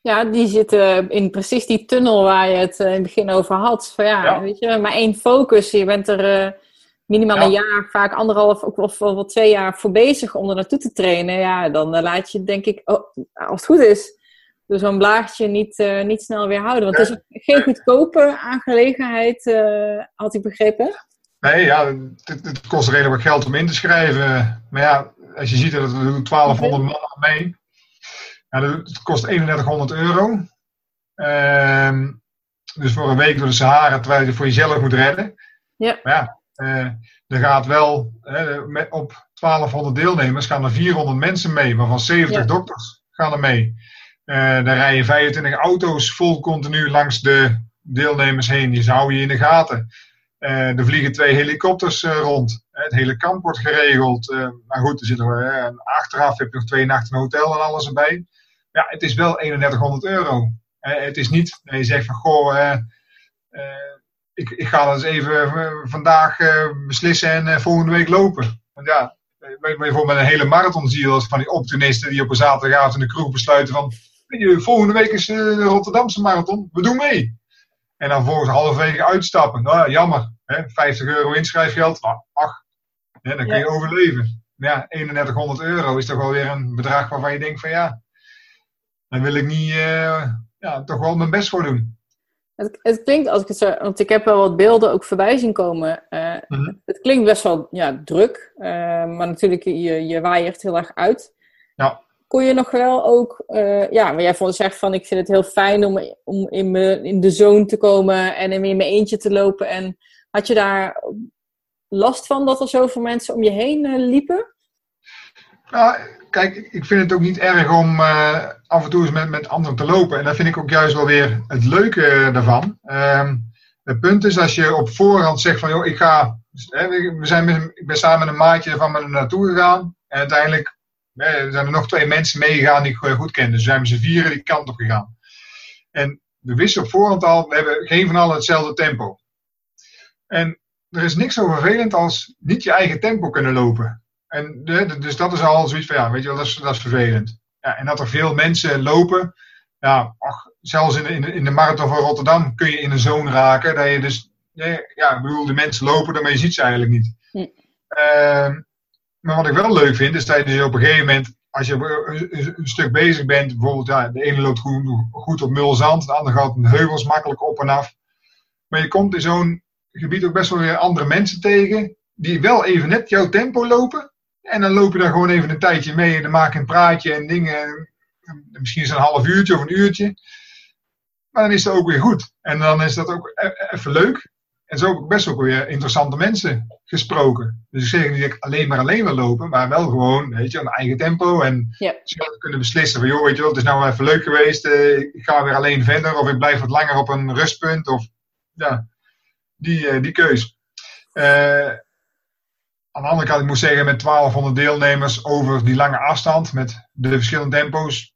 Ja, die zitten in precies die tunnel waar je het eh, in het begin over had. Van ja, weet je, maar één focus. Je bent er uh, minimaal een jaar, vaak anderhalf of, of wel twee jaar voor bezig om er naartoe te trainen. Ja, dan uh, laat je denk ik, oh, als het goed is, dus zo'n blaadje niet, uh, niet snel weer houden. Want het is geen goedkope aangelegenheid, had ik begrepen. Nee, ja, het, het, kost redelijk wat geld om in te schrijven. Maar ja, als je ziet dat het 1200 man mee. Het kost 3100 euro. Ehm, dus voor een week door de Sahara, terwijl je het voor jezelf moet redden. Ja. Maar ja, uh, er gaat wel, met, op 1200 deelnemers gaan er 400 mensen mee, waarvan 70 dokters gaan er mee. Uh, dan rijden 25 auto's vol continu langs de deelnemers heen. Die houden je in de gaten. Uh, er vliegen twee helikopters rond. Het hele kamp wordt geregeld. Maar goed, er zit nog, achteraf heb je nog twee nachten een hotel en alles erbij. Ja, het is wel 3100 euro. het is niet dat je zegt van goh, ik, ik ga dat eens even vandaag beslissen en volgende week lopen. Want ja, bijvoorbeeld met een hele marathon zie je als van die optimisten die op een zaterdagavond in de kroeg besluiten van volgende week is de Rotterdamse marathon, we doen mee. En dan volgens halverwege uitstappen. Nou, jammer. Hè? 50 euro inschrijfgeld. Ah, ach, hè, dan kun je overleven. Maar ja, 3100 euro is toch wel weer een bedrag waarvan je denkt van ja, dan wil ik niet uh, ja, toch wel mijn best voor doen. Het, het, klinkt, als ik het zo, want ik heb wel wat beelden ook voorbij zien komen. Uh, mm Het klinkt best wel ja, druk, uh, maar natuurlijk, je, je waaiert heel erg uit. Ja kon je nog wel ook, uh, ja, maar jij vond zegt van ik vind het heel fijn om, om in, me, in de zone te komen en in mijn eentje te lopen. En had je daar last van dat er zoveel mensen om je heen liepen? Nou, kijk, ik vind het ook niet erg om uh, af en toe eens met, met anderen te lopen. En dat vind ik ook juist wel weer het leuke daarvan. Ehm, het punt is als je op voorhand zegt van, joh, ik ga, we zijn met, ik ben samen met een maatje van me naartoe gegaan. En uiteindelijk zijn er nog twee mensen meegegaan die ik goed ken. Dus zijn met z'n vieren die kant op gegaan. En we wisten op voorhand al, we hebben geen van allen hetzelfde tempo. En er is niks zo vervelend als niet je eigen tempo kunnen lopen. En de, dus dat is al zoiets van, ja, weet je wel, dat is, dat is vervelend. Ja, en dat er veel mensen lopen, ja, ach, zelfs in, in, in de marathon van Rotterdam kun je in een zone raken. Dat je dus, ja, ik bedoel, de mensen lopen, maar je ziet ze eigenlijk niet. Hm. Uh, maar wat ik wel leuk vind, is dat je dus op een gegeven moment, als je een, stuk bezig bent, bijvoorbeeld, ja, de ene loopt goed, goed op mulzand, de andere gaat de heuvels makkelijk op en af. Maar je komt in zo'n gebied ook best wel weer andere mensen tegen, die wel even net jouw tempo lopen. En dan loop je daar gewoon even een tijdje mee en dan maak je een praatje en dingen. Misschien is het een half uurtje of een uurtje. Maar dan is het ook weer goed. En dan is dat ook e-, even leuk. En zo heb ik best ook weer interessante mensen gesproken. Dus ik zeg niet dat ik alleen maar alleen wil lopen, maar wel gewoon, weet je, een eigen tempo. En zelf kunnen beslissen van, joh, weet je wel, het is nou even leuk geweest. eh, ik ga weer alleen verder of ik blijf wat langer op een rustpunt. Of, ja, die, eh, die keus. Eh, aan de andere kant, ik moet zeggen, met 1200 deelnemers over die lange afstand, met de verschillende tempo's.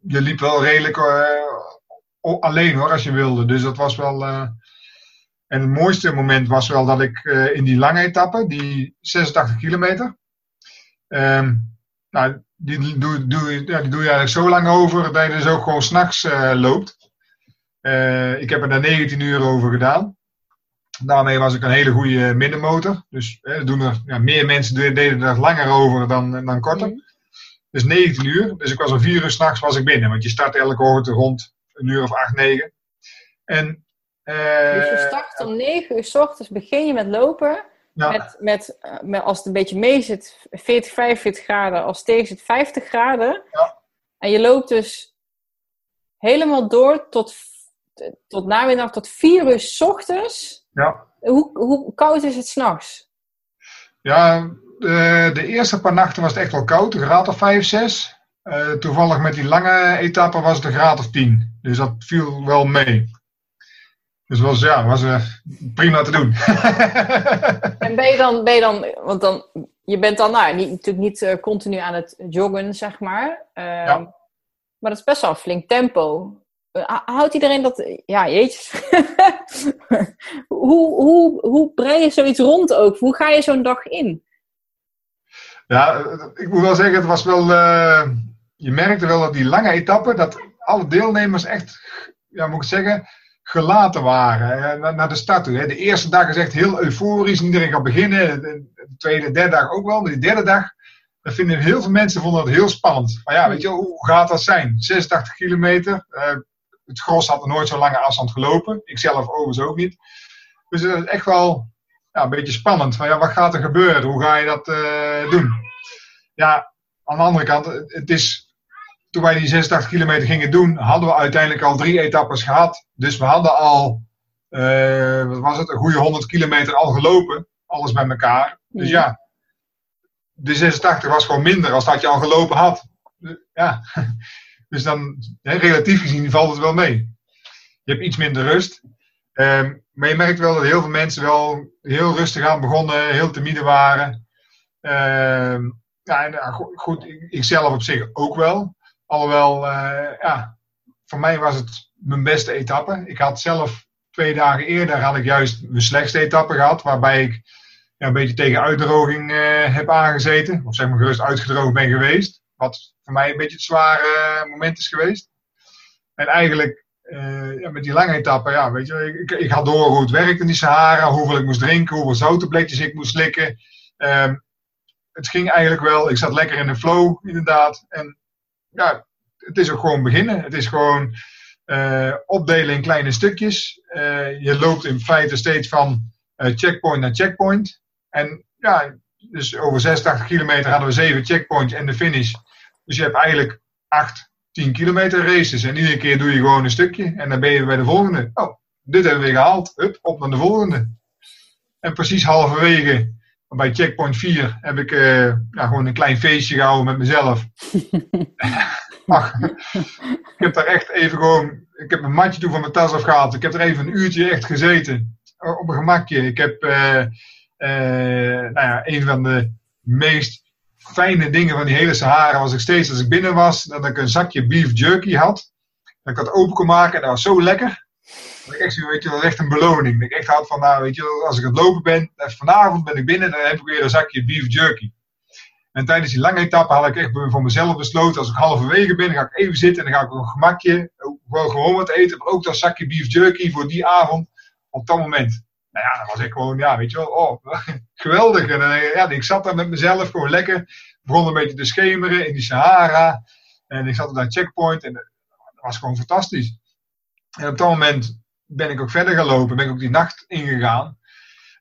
Je liep wel redelijk eh, alleen hoor, als je wilde. Dus dat was wel... eh, en het mooiste moment was wel dat ik eh, in die lange etappe, die 86 kilometer, ehm, nou, die doe, doe, ja, die doe je eigenlijk zo lang over dat je dus ook gewoon s'nachts loopt. Ik heb er daar 19 uur over gedaan. Daarmee was ik een hele goede middenmotor. Dus eh, doen er, ja, meer mensen de- deden er langer over dan, dan korter. Mhm. Dus 19 uur. Dus ik was om 4 uur s'nachts was ik binnen. Want je start elke ochtend rond een uur of 8, 9. En, eh, Dus je start om 9 uur s ochtends, begin je met lopen. ja, Met, met, eh, met, als het een beetje mee zit, 40, 45 graden. Als het tegen zit, 50 graden. Ja. En je loopt dus helemaal door tot, tot namiddag, tot 4 uur s ochtends. Ja. Hoe, hoe koud is het s'nachts? Ja, de, de eerste paar nachten was het echt wel koud, een graad of 5, 6. Eh, toevallig met die lange etappe was het een graad of 10. Dus dat viel wel mee. Dus was, ja, was eh, prima te doen. En ben je dan, ben je dan want dan, je bent dan nou, niet, natuurlijk niet eh, continu aan het joggen, zeg maar. Ehm, Ja. Maar dat is best wel een flink tempo. Eh, houdt iedereen dat, ja, jeetjes. hoe, hoe, hoe brei je zoiets rond ook? Hoe ga je zo'n dag in? ja, eh, ik moet wel zeggen, het was wel. eh, je merkte wel dat die lange etappe, dat alle deelnemers echt, ja, moet ik zeggen, gelaten waren eh, naar, de start toe. Hè. De eerste dag is echt heel euforisch, iedereen gaat beginnen. De, de tweede, derde dag ook wel, maar die derde dag. Dat vinden heel veel mensen vonden dat heel spannend. Maar ja, weet je, hoe gaat dat zijn? 86 kilometer. eh, het gros had er nooit zo'n lange afstand gelopen. Ik zelf overigens ook niet. Dus het is echt wel ja, een beetje spannend. Van, ja, wat gaat er gebeuren? Hoe ga je dat eh, doen? Ja, aan de andere kant, het is, toen wij die 86 kilometer gingen doen, hadden we uiteindelijk al drie etappes gehad. Dus we hadden al, eh, wat was het, een goede 100 kilometer al gelopen. Alles bij elkaar. Dus Ja. ja, de 86 was gewoon minder als dat je al gelopen had. Ja, dus dan, relatief gezien, valt het wel mee. Je hebt iets minder rust. Ehm, maar je merkt wel dat heel veel mensen wel heel rustig aan begonnen, heel timide waren. Ehm, ja, en, goed, ik, ik zelf op zich ook wel. Alhoewel, eh, ja, voor mij was het mijn beste etappe. Ik had zelf twee dagen eerder had ik juist mijn slechtste etappe gehad, waarbij ik ja, een beetje tegen uitdroging eh, heb aangezeten. Of zeg maar gerust uitgedroogd ben geweest. Wat voor mij een beetje het zware moment is geweest. En eigenlijk eh, met die lange etappe, ja, weet je, ik, ik had door hoe het werkte in die Sahara, hoeveel ik moest drinken, hoeveel zoutenblikjes ik moest slikken. Ehm, het ging eigenlijk wel, ik zat lekker in de flow, inderdaad. En ja, het is ook gewoon beginnen. Het is gewoon eh, opdelen in kleine stukjes. Eh, je loopt in feite steeds van checkpoint naar checkpoint. En ja, dus over 86 kilometer hadden we zeven checkpoints en de finish. Dus je hebt eigenlijk acht 10 kilometer races. En iedere keer doe je gewoon een stukje. En dan ben je bij de volgende. Oh, dit hebben we weer gehaald. Hup, op naar de volgende. En precies halverwege, bij checkpoint 4, heb ik eh, ja, gewoon een klein feestje gehouden met mezelf. Ach, ik heb daar echt even gewoon. Ik heb een matje toe van mijn tas afgehaald. Ik heb er even een uurtje echt gezeten. Op een gemakje. Ik heb, eh, nou ja, een van de meest fijne dingen van die hele Sahara was ik steeds als ik binnen was, dat ik een zakje beef jerky had. Dat ik dat open kon maken en dat was zo lekker. Dat ik echt, weet je, dat echt een beloning. Dat ik echt had van, nou weet je, als ik aan het lopen ben, eh, vanavond ben ik binnen, dan heb ik weer een zakje beef jerky. En tijdens die lange etappe had ik echt voor mezelf besloten, als ik halverwege ben, ga ik even zitten en dan ga ik een gemakje, gewoon wat eten, maar ook dat zakje beef jerky voor die avond, op dat moment. Nou ja, dan was ik gewoon, ja, weet je wel, oh, geweldig. En eh, ja, ik zat daar met mezelf gewoon lekker begon een beetje te schemeren in die Sahara. En ik zat op dat checkpoint en dat was gewoon fantastisch. En op dat moment ben ik ook verder gaan lopen, ben ik ook die nacht ingegaan.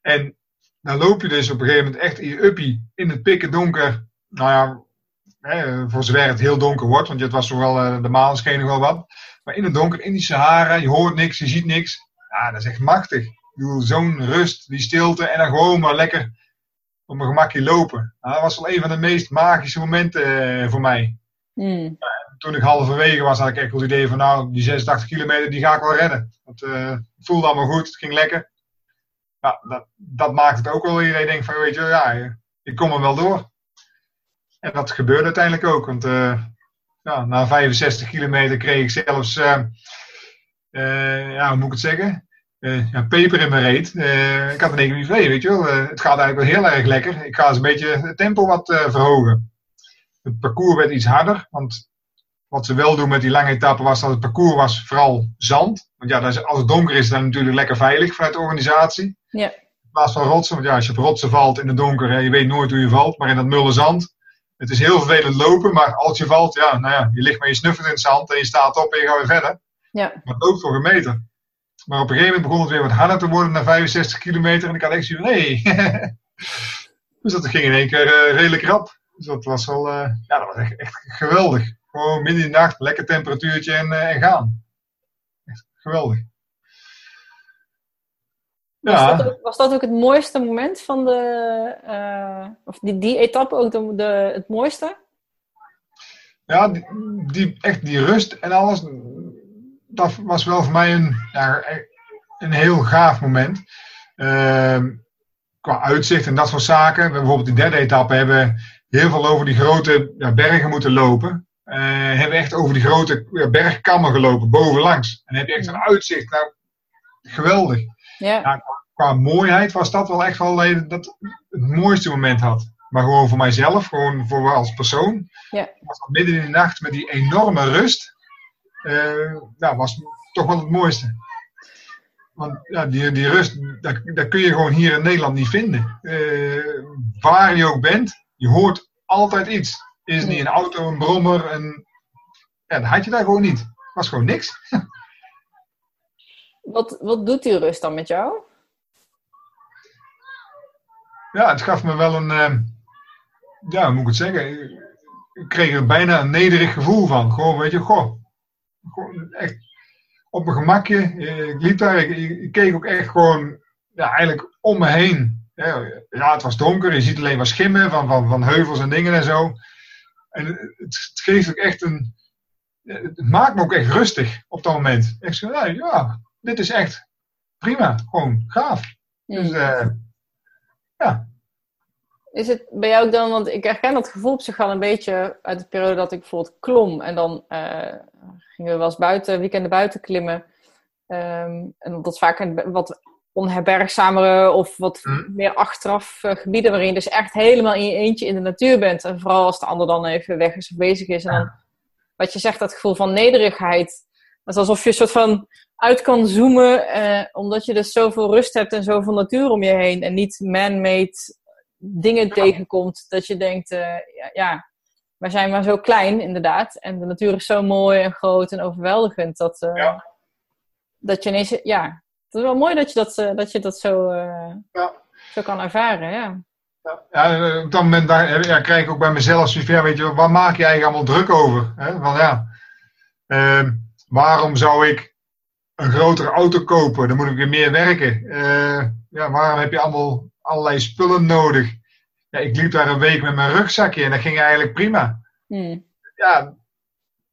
En dan loop je dus op een gegeven moment echt in je uppie in het pikken donker. Nou ja, hè, voor zover het heel donker wordt, want het was toch uh, de maan scheen nog wel wat. Maar in het donker, in die Sahara, je hoort niks, je ziet niks. Ja, dat is echt machtig. Zo'n rust, die stilte en dan gewoon maar lekker op mijn gemakje lopen. Nou, dat was wel een van de meest magische momenten uh, voor mij. Mm. Ja, toen ik halverwege was, had ik echt wel het idee van nou, die 86 kilometer, die ga ik wel redden. Het uh, voelde allemaal goed, het ging lekker. Ja, dat, dat maakt het ook wel iedereen denkt van, weet je, ja, ik kom er wel door. En dat gebeurde uiteindelijk ook, want uh, ja, na 65 kilometer kreeg ik zelfs, uh, ja, hoe moet ik het zeggen? Ja, peper in mijn reet. ik had een één keer weet je wel. het gaat eigenlijk wel heel erg lekker. Ik ga eens een beetje het tempo wat verhogen. Het parcours werd iets harder, want wat ze wel doen met die lange etappe was dat het parcours was vooral zand. Want ja, als het donker is, dan natuurlijk lekker veilig vanuit de organisatie. Ja. In plaats van rotsen, want ja, als je op rotsen valt in het donker, je weet nooit hoe je valt. Maar in dat mulle zand, het is heel vervelend lopen, maar als je valt, ja, nou ja, je ligt met je snuffert in het zand en je staat op en je gaat weer verder. Ja. Maar het loopt voor een meter. Maar op een gegeven moment begon het weer wat harder te worden na 65 kilometer. En ik had echt zoiets van, nee. dus dat ging in één keer uh, redelijk rap. Dus dat was wel, uh, ja, dat was echt, echt geweldig. Gewoon midden in de nacht, lekker temperatuurtje en, uh, en gaan. Echt geweldig. Ja. Was, dat ook, was dat ook het mooiste moment van de, of die, die etappe ook de, de, het mooiste? Ja, die, die, echt die rust en alles, dat was wel voor mij een, ja, een heel gaaf moment. Uh, qua uitzicht en dat soort zaken. We bijvoorbeeld die derde etappe hebben heel veel over die grote ja, bergen moeten lopen. Uh, hebben echt over die grote bergkammen gelopen, bovenlangs. En heb je echt een uitzicht. Nou, geweldig. Ja. qua mooiheid was dat wel echt wel dat het mooiste moment had. Maar gewoon voor mijzelf, gewoon voor als persoon. Ja. Was dat midden in de nacht met die enorme rust. Uh, nou, was toch wel het mooiste. Want ja, die, die rust, dat, dat kun je gewoon hier in Nederland niet vinden. Uh, waar je ook bent, je hoort altijd iets. Is het niet een auto, een brommer, een... Ja, dat had je daar gewoon niet. Was gewoon niks. wat, wat doet die rust dan met jou? Ja, het gaf me wel een... Uh, ja, hoe moet ik het zeggen? Ik kreeg er bijna een nederig gevoel van. Gewoon, weet je, goh. Gewoon echt op mijn gemakje. Ik liep daar, ik, ik keek ook echt gewoon, ja, eigenlijk om me heen. Ja, het was donker, je ziet alleen maar schimmen van, van, van heuvels en dingen en zo. En het, het geeft ook echt een. Het maakt me ook echt rustig op dat moment. Ik zeg, ja, ja dit is echt prima, gewoon gaaf. Dus uh, ja. Is het bij jou ook dan, want ik herken dat gevoel op zich al een beetje uit de periode dat ik bijvoorbeeld klom. En dan uh, gingen we wel eens buiten, weekenden buiten klimmen. Um, en dat is vaak een wat onherbergzamere of wat mm. meer achteraf uh, gebieden waarin je dus echt helemaal in je eentje in de natuur bent. En vooral als de ander dan even weg is of bezig is. En dan, wat je zegt, dat gevoel van nederigheid. Dat is alsof je een soort van uit kan zoomen, eh, omdat je dus zoveel rust hebt en zoveel natuur om je heen. En niet man-made dingen tegenkomt, dat je denkt, uh, ja, ja, wij zijn maar zo klein inderdaad. En de natuur is zo mooi en groot en overweldigend. Dat, uh, ja. dat je ineens, ja, het is wel mooi dat je dat, uh, dat, je dat zo, ja. zo kan ervaren, ja. Ja, op dat moment daar, ja, krijg ik ook bij mezelf zoiets ja, weet je, waar maak je eigenlijk allemaal druk over? Hè? Van, ja, uh, waarom zou ik een grotere auto kopen? Dan moet ik weer meer werken. Uh, ja, waarom heb je allemaal allerlei spullen nodig? Ja, ik liep daar een week met mijn rugzakje en dat ging eigenlijk prima. Hmm. Ja,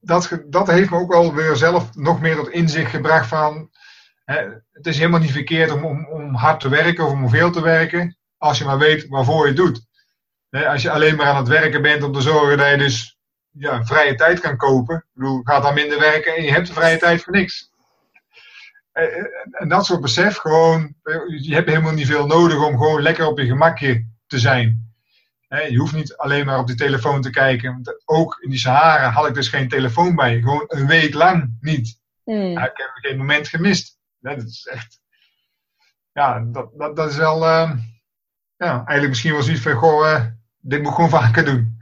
dat, dat heeft me ook wel weer zelf nog meer tot inzicht gebracht van... Hè, het is helemaal niet verkeerd om, om, om hard te werken of om veel te werken als je maar weet waarvoor je het doet. Als je alleen maar aan het werken bent om te zorgen dat je dus ja, vrije tijd kan kopen. Ik bedoel, gaat dan minder werken en je hebt de vrije tijd voor niks. En dat soort besef, gewoon, je hebt helemaal niet veel nodig om gewoon lekker op je gemakje te zijn. Je hoeft niet alleen maar op die telefoon te kijken. Want ook in die Sahara had ik dus geen telefoon bij. Gewoon een week lang niet. Mm. Ja, ik heb geen moment gemist. Dat is echt. Ja, dat, dat, dat is wel. Uh, ja, eigenlijk misschien wel zoiets van: goh, uh, dit moet ik gewoon vaker doen.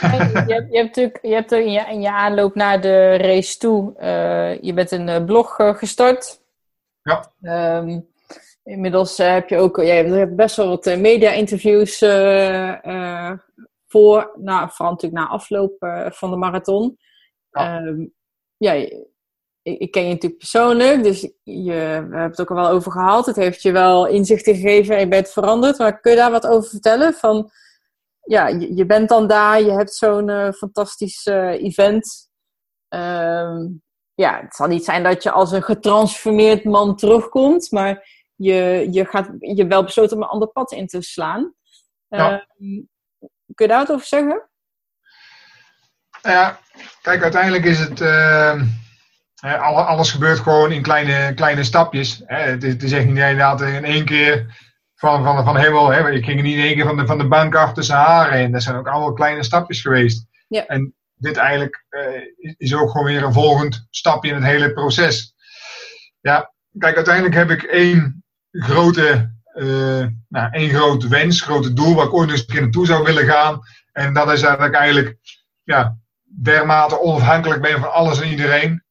Je, hebt, je hebt natuurlijk je hebt in, je, in je aanloop naar de race toe, uh, je bent een blog gestart. Ja. Um, inmiddels heb je ook, jij hebt best wel wat media-interviews voor, nou, vooral natuurlijk na afloop van de marathon. Ja. Ehm, ja, ik, ken je natuurlijk persoonlijk, dus je, we hebben het ook al wel over gehad. Het heeft je wel inzichten gegeven en je bent veranderd. Maar kun je daar wat over vertellen? Van, ja, je, je bent dan daar, je hebt zo'n uh, fantastisch uh, event. Uh, ja, het zal niet zijn dat je als een getransformeerd man terugkomt, maar je, je gaat je wel besloten om een ander pad in te slaan. Ja. Ehm, kun je daar wat over zeggen? Ja, kijk, uiteindelijk is het. Uh, alles gebeurt gewoon in kleine, kleine stapjes. Het is, het is echt niet inderdaad in één keer van, van, van helemaal. Hè, ik ging niet in één keer van de, van de bank af tussen haren. En dat zijn ook allemaal kleine stapjes geweest. Ja. En dit eigenlijk uh, is ook gewoon weer een volgend stapje in het hele proces. Ja, kijk, uiteindelijk heb ik één grote, uh, nou, één grote wens, grote doel waar ik ooit eens een keer naartoe zou willen gaan. En dat is dat ik eigenlijk ja, dermate onafhankelijk ben van alles en iedereen.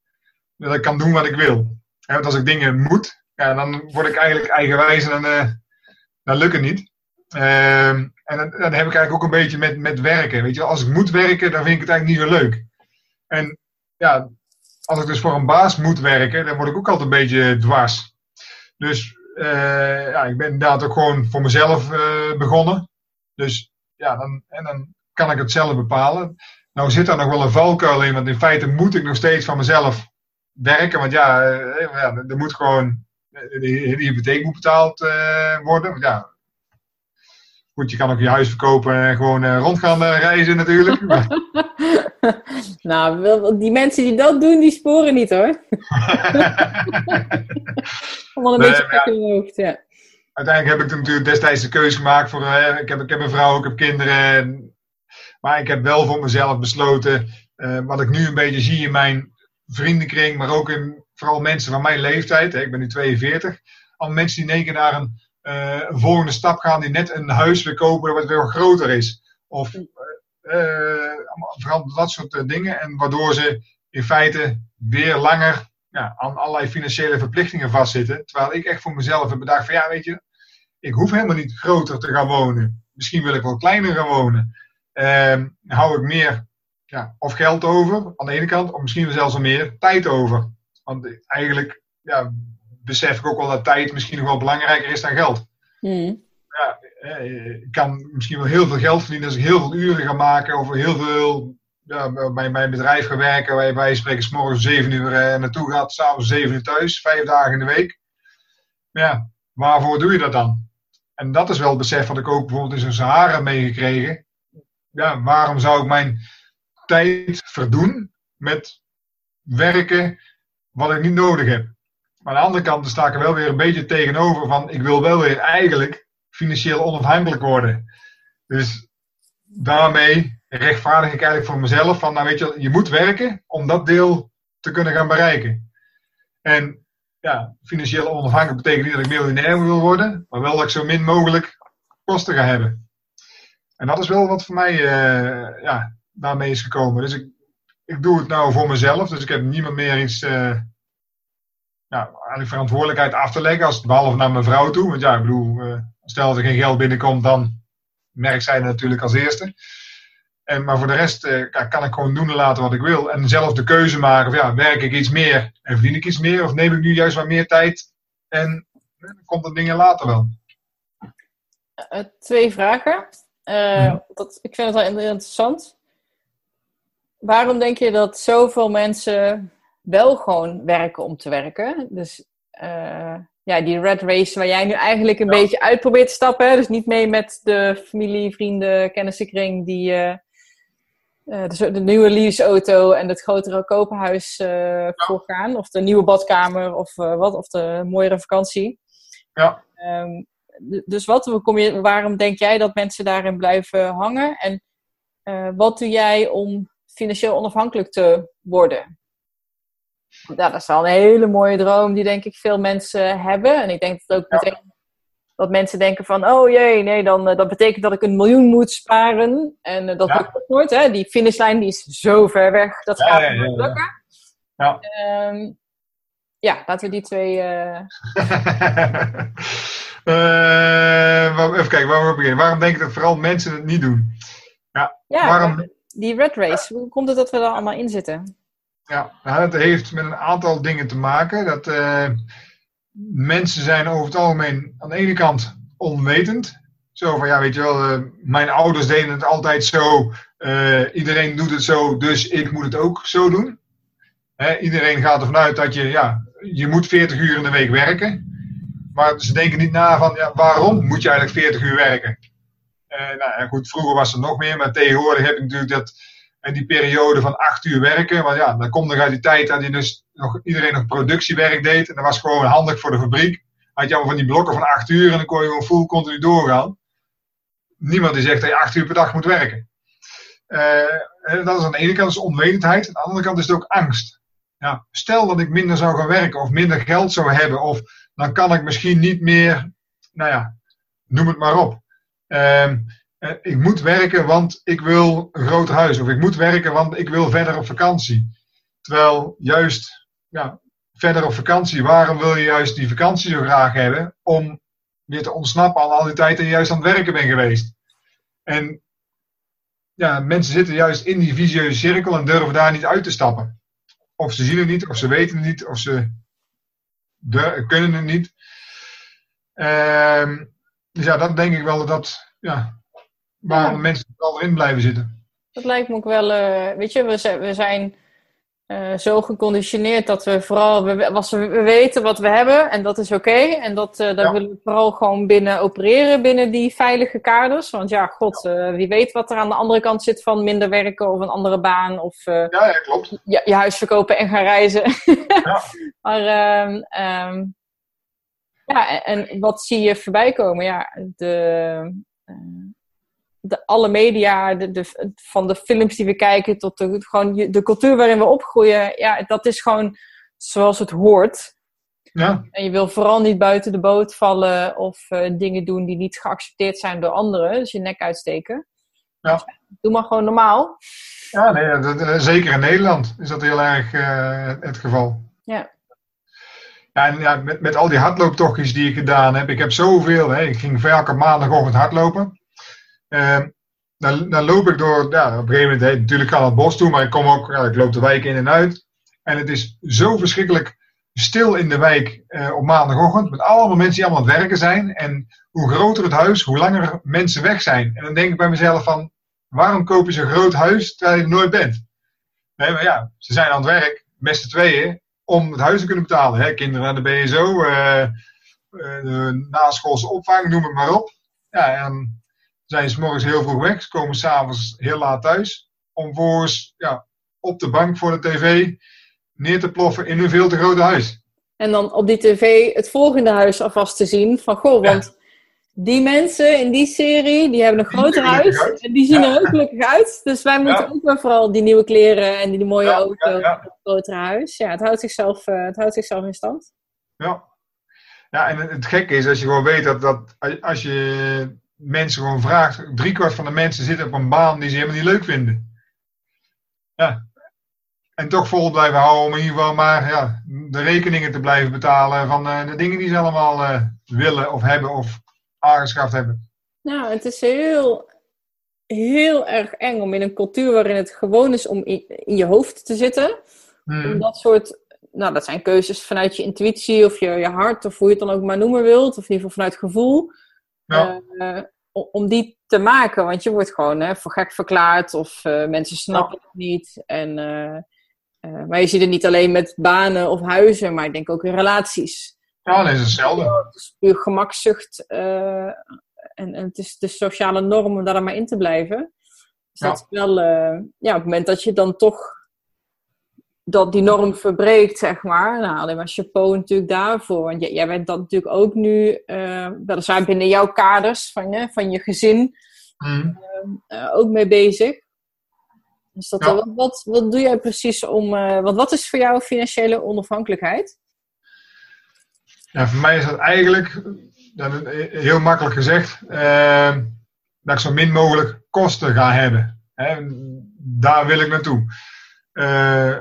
Dat ik kan doen wat ik wil. want als ik dingen moet, ja, dan word ik eigenlijk eigenwijs en dan, uh, dan lukt het niet. Ehm, en dan, heb ik eigenlijk ook een beetje met, met werken. Weet je, als ik moet werken, dan vind ik het eigenlijk niet zo leuk. En ja, als ik dus voor een baas moet werken, dan word ik ook altijd een beetje dwars. Dus uh, ja, ik ben inderdaad ook gewoon voor mezelf uh, begonnen. Dus ja, dan, en dan kan ik het zelf bepalen. Nou zit daar nog wel een valkuil in, want in feite moet ik nog steeds van mezelf werken. Want ja, uh, ja er moet gewoon, de, hypotheek moet betaald worden. Want ja, Goed, je kan ook je huis verkopen en gewoon uh, rond gaan uh, reizen natuurlijk. nou, die mensen die dat doen, die sporen niet hoor. Allemaal een nee, beetje ja, in hoofd, ja. Uiteindelijk heb ik natuurlijk destijds de keuze gemaakt voor, ik, heb, ik heb een vrouw, ik heb kinderen. maar ik heb wel voor mezelf besloten, wat ik nu een beetje zie in mijn vriendenkring, maar ook in vooral mensen van mijn leeftijd. Hè, ik ben nu 42. Al mensen die in één keer naar een uh, een volgende stap gaan die net een huis weer kopen wat weer groter is. Of uh, vooral dat soort dingen. En waardoor ze in feite weer langer ja, aan allerlei financiële verplichtingen vastzitten. Terwijl ik echt voor mezelf heb bedacht van ja, weet je, ik hoef helemaal niet groter te gaan wonen. Misschien wil ik wel kleiner gaan wonen. Uh, hou ik meer ja, of geld over aan de ene kant, of misschien zelfs wel meer tijd over. Want eigenlijk ja, besef ik ook wel dat tijd misschien nog wel belangrijker is dan geld. Mm. Ja, eh, ik kan misschien wel heel veel geld verdienen als ik heel veel uren ga maken over heel veel ja, bij mijn bedrijf ga werken, waar je bij spreken s morgens om 7 uur eh, naartoe gaat, s'avonds 7 uur thuis, vijf dagen in de week. Ja, waarvoor doe je dat dan? En dat is wel het besef wat ik ook bijvoorbeeld in zo'n Sahara meegekregen. Ja, waarom zou ik mijn tijd verdoen met werken wat ik niet nodig heb? Maar aan de andere kant sta ik er wel weer een beetje tegenover van ik wil wel weer eigenlijk financieel onafhankelijk worden. Dus daarmee rechtvaardig ik eigenlijk voor mezelf van nou weet je, je moet werken om dat deel te kunnen gaan bereiken. En ja, financieel onafhankelijk betekent niet dat ik miljonair wil worden, maar wel dat ik zo min mogelijk kosten ga hebben. En dat is wel wat voor mij uh, ja, daarmee is gekomen. Dus ik, ik doe het nou voor mezelf, dus ik heb niemand meer iets. Uh, ja, eigenlijk verantwoordelijkheid af te leggen, als, behalve naar mijn vrouw toe. Want ja, ik bedoel, uh, stel dat er geen geld binnenkomt, dan merkt zij dat natuurlijk als eerste. En, maar voor de rest uh, kan ik gewoon doen en laten wat ik wil. En zelf de keuze maken van ja, werk ik iets meer en verdien ik iets meer? Of neem ik nu juist wat meer tijd en dan komt er dingen later wel. Uh, twee vragen. Dat, ik vind het wel interessant. Waarom denk je dat zoveel mensen wel gewoon werken om te werken. Dus uh, ja, die red race waar jij nu eigenlijk een beetje uit probeert te stappen. Dus niet mee met de familie, vrienden, kennissenkring die uh, de, de, nieuwe leaseauto en het grotere kopenhuis uh, voorgaan. Of de nieuwe badkamer of wat, of de mooiere vakantie. Ja. Um, dus wat, kom je, waarom denk jij dat mensen daarin blijven hangen? En wat doe jij om financieel onafhankelijk te worden? Ja, dat is wel een hele mooie droom die denk ik veel mensen hebben. En ik denk dat ook meteen dat mensen denken van, oh jee, nee, dan uh, dat betekent dat ik een miljoen moet sparen. En uh, dat ja. lukt nooit, hè. Die finishlijn die is zo ver weg, dat gaat niet lukken. Ja. Um, Ja, laten we die twee. Uh... even kijken, waar we beginnen. Waarom denk ik dat vooral mensen het niet doen? Ja waarom... die red race, hoe komt het dat we daar allemaal in zitten? Ja, nou, het heeft met een aantal dingen te maken. Dat uh, mensen zijn over het algemeen aan de ene kant onwetend. Zo van, ja, weet je wel, uh, mijn ouders deden het altijd zo. Uh, iedereen doet het zo, dus ik moet het ook zo doen. Iedereen gaat ervan uit dat je, ja, je moet 40 uur in de week werken. Maar ze denken niet na van, ja, waarom moet je eigenlijk 40 uur werken? Nou ja, goed, vroeger was er nog meer, maar tegenwoordig heb je natuurlijk dat en die periode van acht uur werken. Want ja, dan komt nog uit die tijd dat dus nog, iedereen nog productiewerk deed. En dat was gewoon handig voor de fabriek. Had je allemaal van die blokken van acht uur en dan kon je gewoon full continu doorgaan. Niemand die zegt dat je acht uur per dag moet werken. Uh, dat is aan de ene kant is onwetendheid. Aan de andere kant is het ook angst. Ja, stel dat ik minder zou gaan werken of minder geld zou hebben. Of dan kan ik misschien niet meer, nou ja, noem het maar op. Uh, eh, ik moet werken, want ik wil een groot huis. Of ik moet werken, want ik wil verder op vakantie. Terwijl juist ja, verder op vakantie, waarom wil je juist die vakantie zo graag hebben? Om weer te ontsnappen aan al die tijd dat je juist aan het werken bent geweest. En ja, mensen zitten juist in die visieuze cirkel en durven daar niet uit te stappen. Of ze zien het niet, of ze weten het niet, of ze kunnen het niet. Ehm, dus ja, dat denk ik wel dat ja, waar ja. mensen al in blijven zitten. Dat lijkt me ook wel, uh, weet je, we zijn, we zijn uh, zo geconditioneerd dat we vooral, we, was, we weten wat we hebben en dat is oké. Okay. En dat, uh, daar ja. willen we vooral gewoon binnen opereren, binnen die veilige kaders. Want ja, god, ja. wie weet wat er aan de andere kant zit van minder werken of een andere baan. Of ja, ja, klopt. Je, je huis verkopen en gaan reizen. ja. maar um, ja, en wat zie je voorbij komen? Ja, de de, alle media, de, de, van de films die we kijken tot de, gewoon de cultuur waarin we opgroeien, ja, dat is gewoon zoals het hoort. Ja. En je wil vooral niet buiten de boot vallen of uh, dingen doen die niet geaccepteerd zijn door anderen. Dus je nek uitsteken. Ja. doe maar gewoon normaal. Ja, nee, dat, eh, zeker in Nederland is dat heel erg uh, het geval. En ja, met, met al die hardlooptochtjes die ik gedaan heb, ik heb zoveel. Hè, ik ging elke maandagochtend hardlopen. Uh, dan, dan, loop ik door, ja, op een gegeven moment, natuurlijk kan het bos toe, maar ik kom ook, ik loop de wijk in en uit. En het is zo verschrikkelijk stil in de wijk uh, op maandagochtend, met allemaal mensen die allemaal aan het werken zijn. En hoe groter het huis, hoe langer mensen weg zijn. En dan denk ik bij mezelf van, waarom koop je zo'n groot huis terwijl je er nooit bent? Nee, maar ja, ze zijn aan het werk, met tweeën, om het huis te kunnen betalen. Hè? Kinderen aan de BSO, uh, uh, de naschoolse opvang, noem het maar op. Ja, en zijn ze morgens heel vroeg weg, ze komen s'avonds heel laat thuis. Om vervolgens ja, op de bank voor de tv neer te ploffen in een veel te grote huis. En dan op die tv het volgende huis alvast te zien van goh, want die mensen in die serie, die hebben een groter huis en die zien er ook gelukkig uit. Dus wij moeten ook wel vooral die nieuwe kleren en die mooie auto en het grotere huis. Ja, het houdt, zichzelf, uh, het houdt zichzelf in stand. Ja. Ja, en het gekke is als je gewoon weet dat, dat als je mensen gewoon vraagt, driekwart van de mensen zitten op een baan die ze helemaal niet leuk vinden. Ja. En toch vol blijven houden om in ieder geval maar ja, de rekeningen te blijven betalen van uh, de dingen die ze allemaal uh, willen of hebben of aangeschaft hebben. Nou, het is heel, heel erg eng om in een cultuur waarin het gewoon is om in, in je hoofd te zitten. Hmm. Om dat soort, nou dat zijn keuzes vanuit je intuïtie of je, je hart of hoe je het dan ook maar noemen wilt. Of in ieder geval vanuit gevoel. Ja. Uh, om die te maken, want je wordt gewoon hè, voor gek verklaard of uh, mensen snappen het niet. En, uh, maar je ziet het niet alleen met banen of huizen, maar ik denk ook in relaties. Ja, dat is hetzelfde. Het is puur gemakzucht en, en, het is de sociale norm om daar maar in te blijven. Dus ja. dat is wel, ja, op het moment dat je dan toch dat die norm verbreekt, zeg maar. Nou, alleen maar chapeau natuurlijk daarvoor. Want jij, jij bent dat natuurlijk ook nu, uh, weliswaar binnen jouw kaders van je, van je gezin, mm. uh, ook mee bezig. Dus dat, ja. wat, wat, wat, doe jij precies om, want wat is voor jou financiële onafhankelijkheid? Ja, voor mij is dat eigenlijk, heel makkelijk gezegd, ehm, dat ik zo min mogelijk kosten ga hebben. Hè? Daar wil ik naartoe. Uh,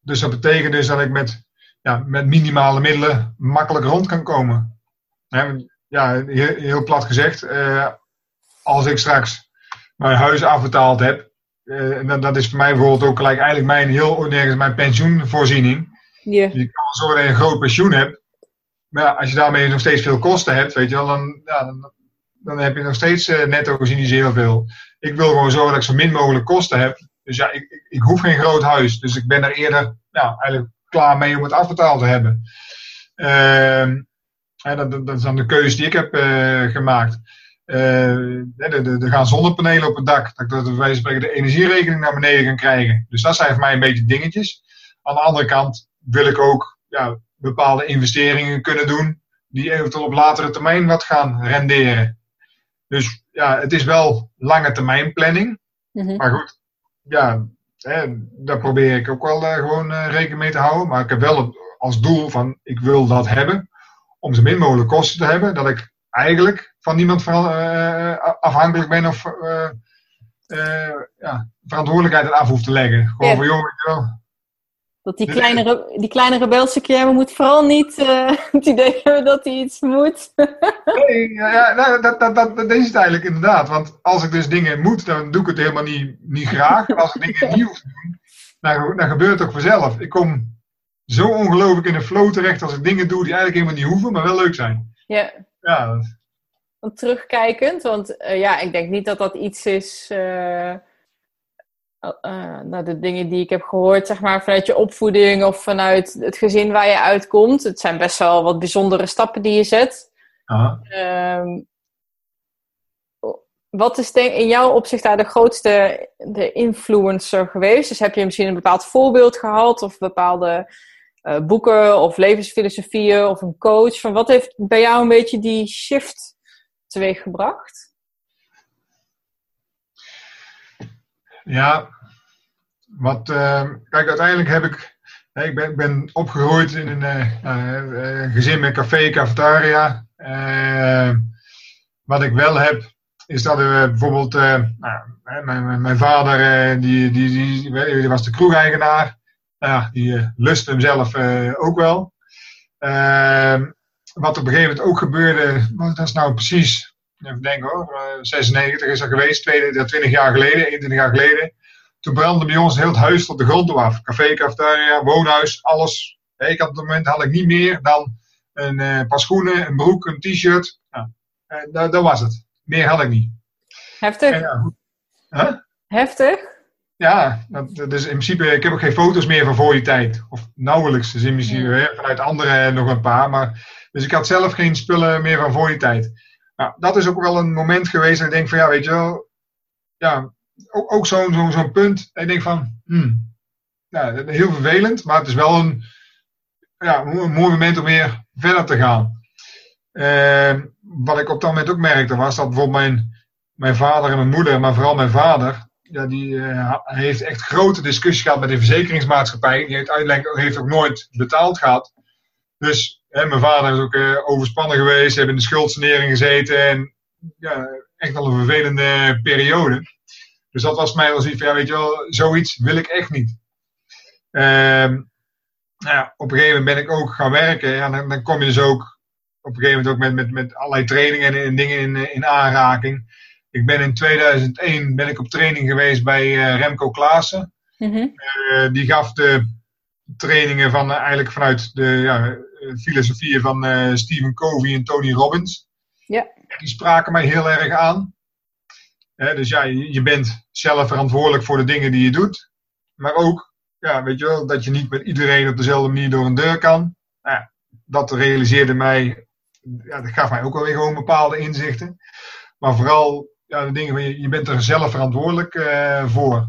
dus dat betekent dus dat ik met ja, met minimale middelen makkelijk rond kan komen. Ja, heel, heel plat gezegd, als ik straks mijn huis afbetaald heb, en dat, dat, is voor mij bijvoorbeeld ook gelijk eigenlijk mijn heel mijn pensioenvoorziening. Yeah. Je kan zorgen dat je een groot pensioen hebt. Maar ja, als je daarmee nog steeds veel kosten hebt, weet je wel, dan, ja, dan, dan heb je nog steeds uh, netto gezien niet heel veel. Ik wil gewoon zorgen dat ik zo min mogelijk kosten heb. Dus ja, ik, ik, ik hoef geen groot huis. Dus ik ben er eerder ja, eigenlijk klaar mee om het afbetaald te hebben. Uh, dat, dat, is dan de keuze die ik heb uh, gemaakt. Uh, er gaan zonnepanelen op het dak. Dat ik wijze spreken de energierekening naar beneden kan krijgen. Dus dat zijn voor mij een beetje dingetjes. Aan de andere kant wil ik ook ja, bepaalde investeringen kunnen doen. Die eventueel op latere termijn wat gaan renderen. Dus ja, het is wel lange termijn planning. Mhm. Maar goed, ja, hè, daar probeer ik ook wel uh, gewoon uh, rekening mee te houden. Maar ik heb wel als doel van ik wil dat hebben. Om zo min mogelijk kosten te hebben. Dat ik eigenlijk van niemand uh, afhankelijk ben of ja, verantwoordelijkheid af hoef te leggen. Gewoon Ja. van joh, wel, Dat die kleine, die kleine rebelse Guillermo moet vooral niet eh, het idee hebben dat hij iets moet. Nee, ja, ja, nou, dat, dat, dat, dat is het eigenlijk inderdaad. Want als ik dus dingen moet, dan doe ik het helemaal niet, niet graag. En als ik dingen niet hoef te doen, dan, dan gebeurt het ook vanzelf. Ik kom zo ongelooflijk in een flow terecht als ik dingen doe die eigenlijk helemaal niet hoeven, maar wel leuk zijn. ja, Ja, want terugkijkend, want eh, ja, ik denk niet dat dat iets is. eh, nou, de dingen die ik heb gehoord, zeg maar, vanuit je opvoeding of vanuit het gezin waar je uitkomt. Het zijn best wel wat bijzondere stappen die je zet. Ehm, wat is denk, in jouw opzicht daar de grootste de influencer geweest? Dus heb je misschien een bepaald voorbeeld gehad of bepaalde eh, boeken of levensfilosofieën of een coach? Van wat heeft bij jou een beetje die shift teweeggebracht? Ja, wat, eh, kijk, uiteindelijk heb ik, ik ben, ben opgegroeid in een eh, eh, eh, gezin met café, cafetaria. Eh, wat ik wel heb, is dat eh, bijvoorbeeld, nou, mijn, mijn, vader, die, die, die, was de kroegeigenaar. Nou die lustte hem zelf ook wel. Eh, wat op een gegeven moment ook gebeurde, wat dat is nou precies, even denken hoor, eh, 96 is dat geweest, 20, 20 jaar geleden, 21 jaar geleden. Toen brandde bij ons heel het huis tot de grond toe af. Café, cafetaria, woonhuis, alles. Ik had op dat moment had ik niet meer dan een eh, paar schoenen, een broek, een t-shirt. Ja, eh, dat, dat was het. Meer had ik niet. Heftig? En. Huh? Heftig? Ja, dat, is in principe, ik heb ook geen foto's meer van voor die tijd. Of nauwelijks, dus in principe vanuit anderen nog een paar. Maar, dus ik had zelf geen spullen meer van voor die tijd. Nou, dat is ook wel een moment geweest dat ik denk van ja, weet je wel, ja, ook, ook zo'n zo'n punt. Ik denk van, hmm, ja, heel vervelend, maar het is wel een, ja, een mooi moment om weer verder te gaan. Eh, wat ik op dat moment ook merkte was dat bijvoorbeeld mijn, mijn vader en mijn moeder, maar vooral mijn vader, ja, die eh, heeft echt grote discussies gehad met de verzekeringsmaatschappij. Die heeft uiteindelijk heeft ook nooit betaald gehad. Dus hè, mijn vader is ook eh, overspannen geweest, hebben in de schuldsanering gezeten. En ja, echt wel een vervelende periode. Dus dat was mij wel zoiets van, ja, weet je wel, zoiets wil ik echt niet. Ehm, nou ja, op een gegeven moment ben ik ook gaan werken. Ja, dan, dan kom je dus ook op een gegeven moment ook met, met, met allerlei trainingen en, en dingen in, in aanraking. Ik ben in 2001 ben ik op training geweest bij eh, Remco Klaassen. Mhm. Eh, die gaf de trainingen van, eh, eigenlijk vanuit de ja, eh, filosofieën van eh, Stephen Covey en Tony Robbins. Ja. Die spraken mij heel erg aan. Hè, dus ja, je, bent zelf verantwoordelijk voor de dingen die je doet. Maar ook, ja, weet je wel, dat je niet met iedereen op dezelfde manier door een deur kan. Nou ja, dat realiseerde mij, ja, dat gaf mij ook alweer gewoon bepaalde inzichten. Maar vooral, ja, de dingen van je, je bent er zelf verantwoordelijk eh, voor.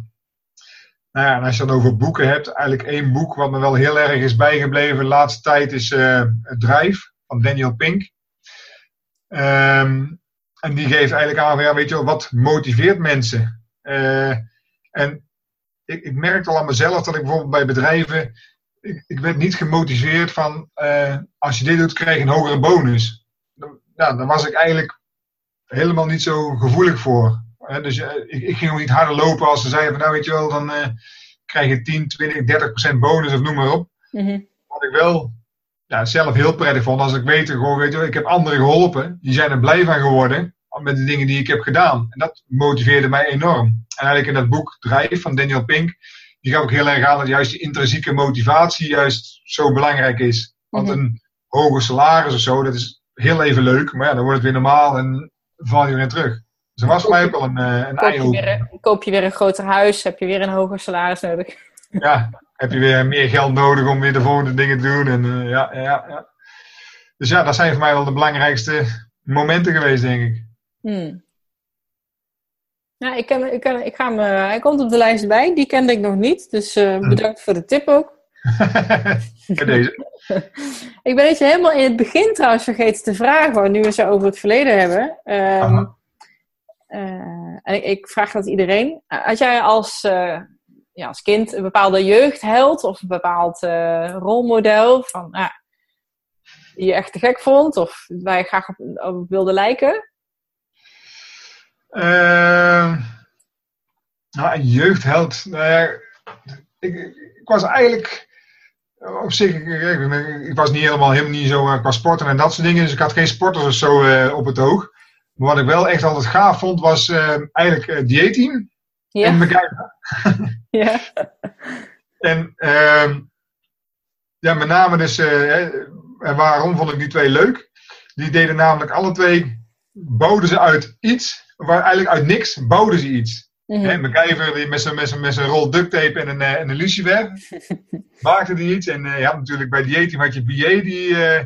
Nou en als je het over boeken hebt, eigenlijk één boek wat me wel heel erg is bijgebleven de laatste tijd is Het Drijf van Daniel Pink. Ehm, en die geeft eigenlijk aan ja, weet je wel, wat motiveert mensen? Eh, en ik, ik merkte al aan mezelf dat ik bijvoorbeeld bij bedrijven, ik, werd niet gemotiveerd van, eh, als je dit doet, krijg je een hogere bonus. Ja, dan was ik eigenlijk helemaal niet zo gevoelig voor. Hè, dus eh, ik, ik ging ook niet harder lopen als ze zeiden van, nou weet je wel, dan eh, krijg je 10, 20, 30 procent bonus of noem maar op. Mhm. Wat ik wel ja, zelf heel prettig vond, als ik weet, gewoon, weet je, ik heb anderen geholpen, die zijn er blij van geworden met de dingen die ik heb gedaan. En dat motiveerde mij enorm. En eigenlijk in dat boek Drijf van Daniel Pink, die gaf ik heel erg aan dat juist die intrinsieke motivatie juist zo belangrijk is. Want mhm. een hoger salaris of zo, dat is heel even leuk, maar ja, dan wordt het weer normaal en val je weer terug. Dus dat was voor mij ook wel een, eh, een koop je, weer, koop je weer een groter huis, heb je weer een hoger salaris nodig. Ja, heb je weer meer geld nodig om weer de volgende dingen te doen. En, uh, ja, ja, ja. Dus ja, dat zijn voor mij wel de belangrijkste momenten geweest, denk ik. Hmm. Ja, ik, ken, ik, ken, ik ga me, hij komt op de lijst bij. Die kende ik nog niet. Dus uh, bedankt voor de tip ook. Deze. ik ben je helemaal in het begin trouwens vergeten te vragen, nu we zo over het verleden hebben. Um, uh, en ik, vraag dat iedereen. Had jij als, uh, ja, als kind een bepaalde jeugdheld of een bepaald rolmodel van, die je echt te gek vond of waar je graag op, wilde lijken? Nou, een jeugdheld. Nou ja, ik, ik, was eigenlijk op zich, ik, ik, was niet helemaal, helemaal niet zo qua sporten en dat soort dingen, dus ik had geen sporters of zo op het oog. Maar wat ik wel echt altijd gaaf vond, was uh, eigenlijk dieetteam ja. en MacGyver. ja. en ehm, ja, met name dus, en waarom vond ik die twee leuk? Die deden namelijk alle twee, boden ze uit iets waar eigenlijk uit niks bouwden ze iets. Mm -hmm. MacGyver met zijn, met, zijn, met zijn rol duct tape en een, eh, en een lucifer maakte die iets. En uh, ja, natuurlijk bij Dieting had je BA die uh,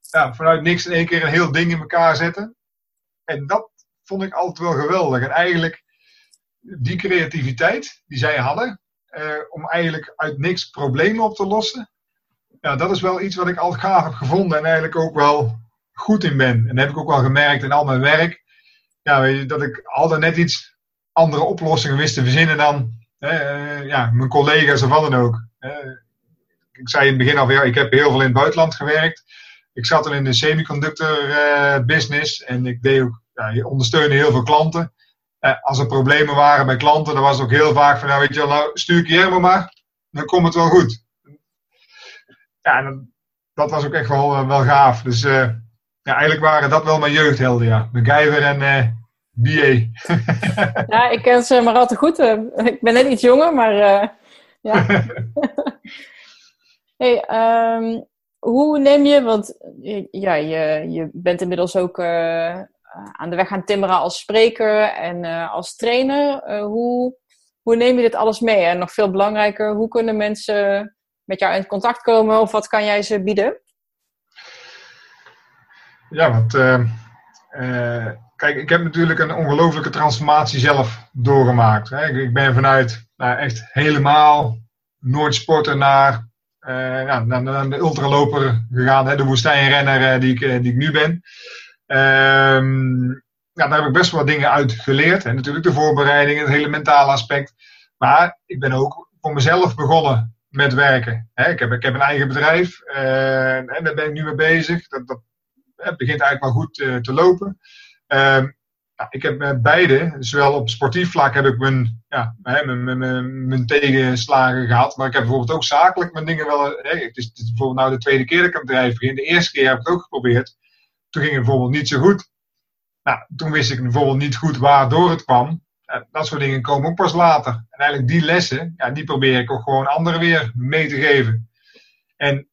ja, vanuit niks in één keer een heel ding in elkaar zette. En dat vond ik altijd wel geweldig. En eigenlijk die creativiteit die zij hadden, om eigenlijk uit niks problemen op te lossen. Ja, dat is wel iets wat ik altijd gaaf heb gevonden en eigenlijk ook wel goed in ben. En dat heb ik ook wel gemerkt in al mijn werk ja, dat ik altijd net iets andere oplossingen wist te verzinnen dan uh, ja, mijn collega's of wat dan ook. ik zei in het begin al, ja, ik heb heel veel in het buitenland gewerkt. Ik zat al in de semiconductor uh, business en ik deed ook, ja, ondersteunde heel veel klanten. Uh, als er problemen waren bij klanten, dan was het ook heel vaak van, nou weet je wel, nou stuur ik je helemaal maar, dan komt het wel goed. Ja, dat, dat was ook echt wel, wel gaaf. Dus ja, eigenlijk waren dat wel mijn jeugdhelden, ja. MacGyver en uh, eh, BA. ja, ik ken ze maar al te goed. Eh, ik ben net iets jonger, maar uh, ja. hey, um, hoe neem je, want ja, je, je bent inmiddels ook uh, aan de weg gaan timmeren als spreker en als trainer. hoe, hoe neem je dit alles mee? En nog veel belangrijker, hoe kunnen mensen met jou in contact komen of wat kan jij ze bieden? Ja, want kijk, ik heb natuurlijk een ongelofelijke transformatie zelf doorgemaakt. Hè. Ik, ben vanuit nou, echt helemaal nooit sporten naar, nou, naar, naar, de ultraloper gegaan, hè, de woestijnrenner die, ik, die ik nu ben. Um, nou, daar heb ik best wel wat dingen uit geleerd. En natuurlijk de voorbereiding, het hele mentale aspect. Maar ik ben ook voor mezelf begonnen met werken. ik, heb, ik heb een eigen bedrijf en daar ben ik nu mee bezig. Dat, dat begint eigenlijk wel goed eh, te lopen. Ehm, ik heb met beide, zowel op sportief vlak heb ik mijn, ja, mijn, mijn, mijn, tegenslagen gehad. Maar ik heb bijvoorbeeld ook zakelijk mijn dingen wel. Hè, het, is, bijvoorbeeld nou de tweede keer dat ik aan het bedrijf. De eerste keer heb ik het ook geprobeerd. Toen ging het bijvoorbeeld niet zo goed. Nou, toen wist ik bijvoorbeeld niet goed waardoor het kwam. Dat soort dingen komen ook pas later. En eigenlijk die lessen, ja, die probeer ik ook gewoon anderen weer mee te geven. En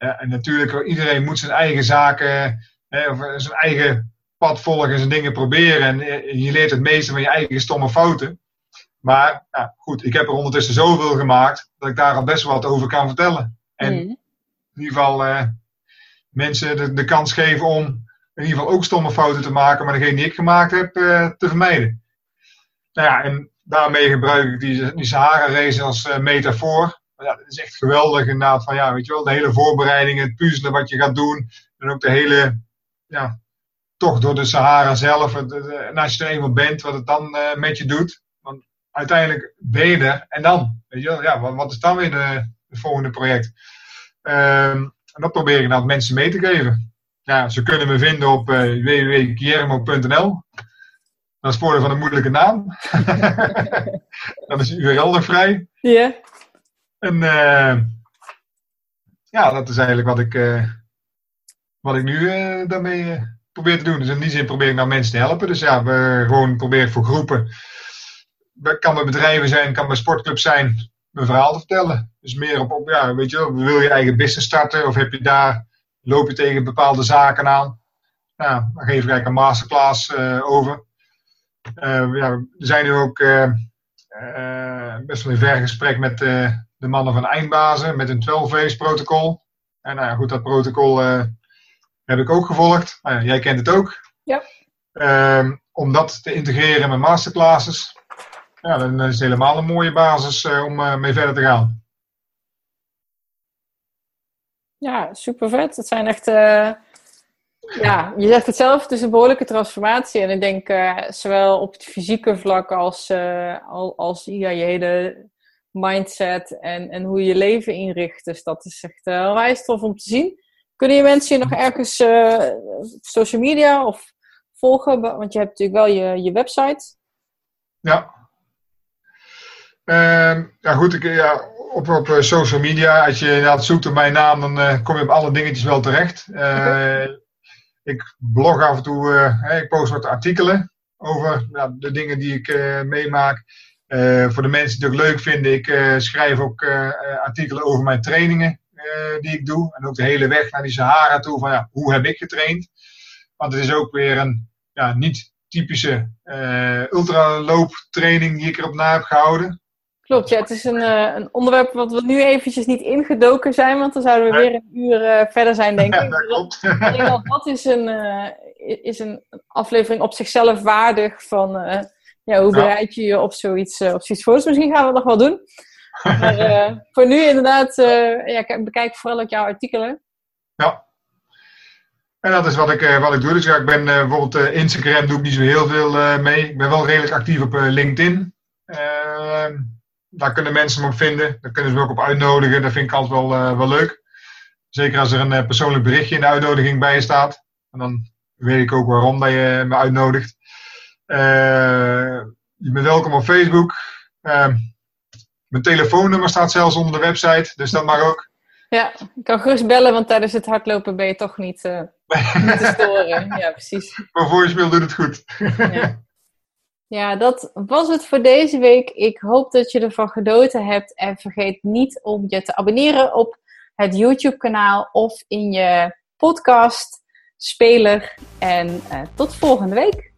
en natuurlijk, iedereen moet zijn eigen zaken, of zijn eigen pad volgen, zijn dingen proberen. En eh, je leert het meeste van je eigen stomme fouten. Maar goed, ik heb er ondertussen zoveel gemaakt dat ik daar al best wat over kan vertellen. En mm. in ieder geval uh, mensen de, de, kans geven om in ieder geval ook stomme fouten te maken, maar degene die ik gemaakt heb, uh, te vermijden. Nou ja, en daarmee gebruik ik die, die Sahara-race als uh, metafoor ja, het is echt geweldig inderdaad. Van ja, weet je wel, de hele voorbereiding, het puzzelen wat je gaat doen. En ook de hele, ja, toch door de Sahara zelf. En als je er eenmaal bent, wat het dan uh, met je doet. Want uiteindelijk ben je er. En dan, weet je wel, ja, wat, is dan weer de, de volgende project? Um, en dat probeer ik nou mensen mee te geven. Ja, ze kunnen me vinden op uh, www.guillermo.nl. Dat is voordeel van een moeilijke naam. dan is URL nog vrij. Ja. En uh, ja, dat is eigenlijk wat ik, wat ik nu daarmee probeer te doen. Dus in die zin probeer ik nou mensen te helpen. Dus ja, we gewoon proberen voor groepen. Kan bij bedrijven zijn, kan bij sportclubs zijn, mijn verhaal te vertellen. Dus meer op, ja, weet je wel, wil je eigen business starten of heb je daar, loop je tegen bepaalde zaken aan? Ja, dan geef ik eigenlijk een masterclass over. ja, we zijn nu ook best wel in ver gesprek met de mannen van Eindbazen met een 12-phase protocol. En nou goed, dat protocol heb ik ook gevolgd. Nou ja, jij kent het ook. Ja. Um, om dat te integreren met masterclasses. Ja, dan is het helemaal een mooie basis uh, om uh, mee verder te gaan. Ja, super vet. Het zijn echt. ja, je zegt het zelf, het is een behoorlijke transformatie. En ik denk zowel op het fysieke vlak als, als ja, je hele mindset en, en hoe je je leven inricht. Dus dat is echt eh, wijs tof om te zien. Kunnen je mensen je nog ergens uh, social media of volgen? Want je hebt natuurlijk wel je, je website. Ja. Uh, ja, goed. Ik, ja, op, op eh, social media, als je inderdaad zoekt op mijn naam, dan kom je op alle dingetjes wel terecht. Ik blog af en toe, ik post wat artikelen over de dingen die ik meemaak. Voor de mensen die het ook leuk vinden, ik schrijf ook artikelen over mijn trainingen die ik doe. En ook de hele weg naar die Sahara toe, van ja, hoe heb ik getraind? Want het is ook weer een ja, niet typische ultralooptraining die ik erop na heb gehouden. Klopt, ja, het is een, een onderwerp wat we nu eventjes niet ingedoken zijn, want dan zouden we weer een uur verder zijn, denk ik. Ja, dat klopt. dat is een, is een aflevering op zichzelf waardig van ja, hoe bereid je je op zoiets, op zoiets voor? Dus misschien gaan we het nog wel doen. Maar uh, voor nu inderdaad, uh, ja, bekijk vooral ook jouw artikelen. Ja. En dat is wat ik, wat ik doe. Dus ja, ik ben bijvoorbeeld Instagram doe ik niet zo heel veel mee. Ik ben wel redelijk actief op LinkedIn. Ehm, daar kunnen mensen me op vinden. Daar kunnen ze me ook op uitnodigen. Dat vind ik altijd wel, wel leuk. Zeker als er een persoonlijk berichtje in de uitnodiging bij staat. En dan weet ik ook waarom dat je me uitnodigt. Je bent welkom op Facebook. Uh, mijn telefoonnummer staat zelfs onder de website, dus dat mag ook. Ja, ik kan gerust bellen, want tijdens het hardlopen ben je toch niet, uh, niet te storen. Ja, precies. Maar voor je speel doet het goed. ja. ja, dat was het voor deze week. Ik hoop dat je ervan genoten hebt. En vergeet niet om je te abonneren op het YouTube-kanaal of in je podcast, speler. En tot volgende week.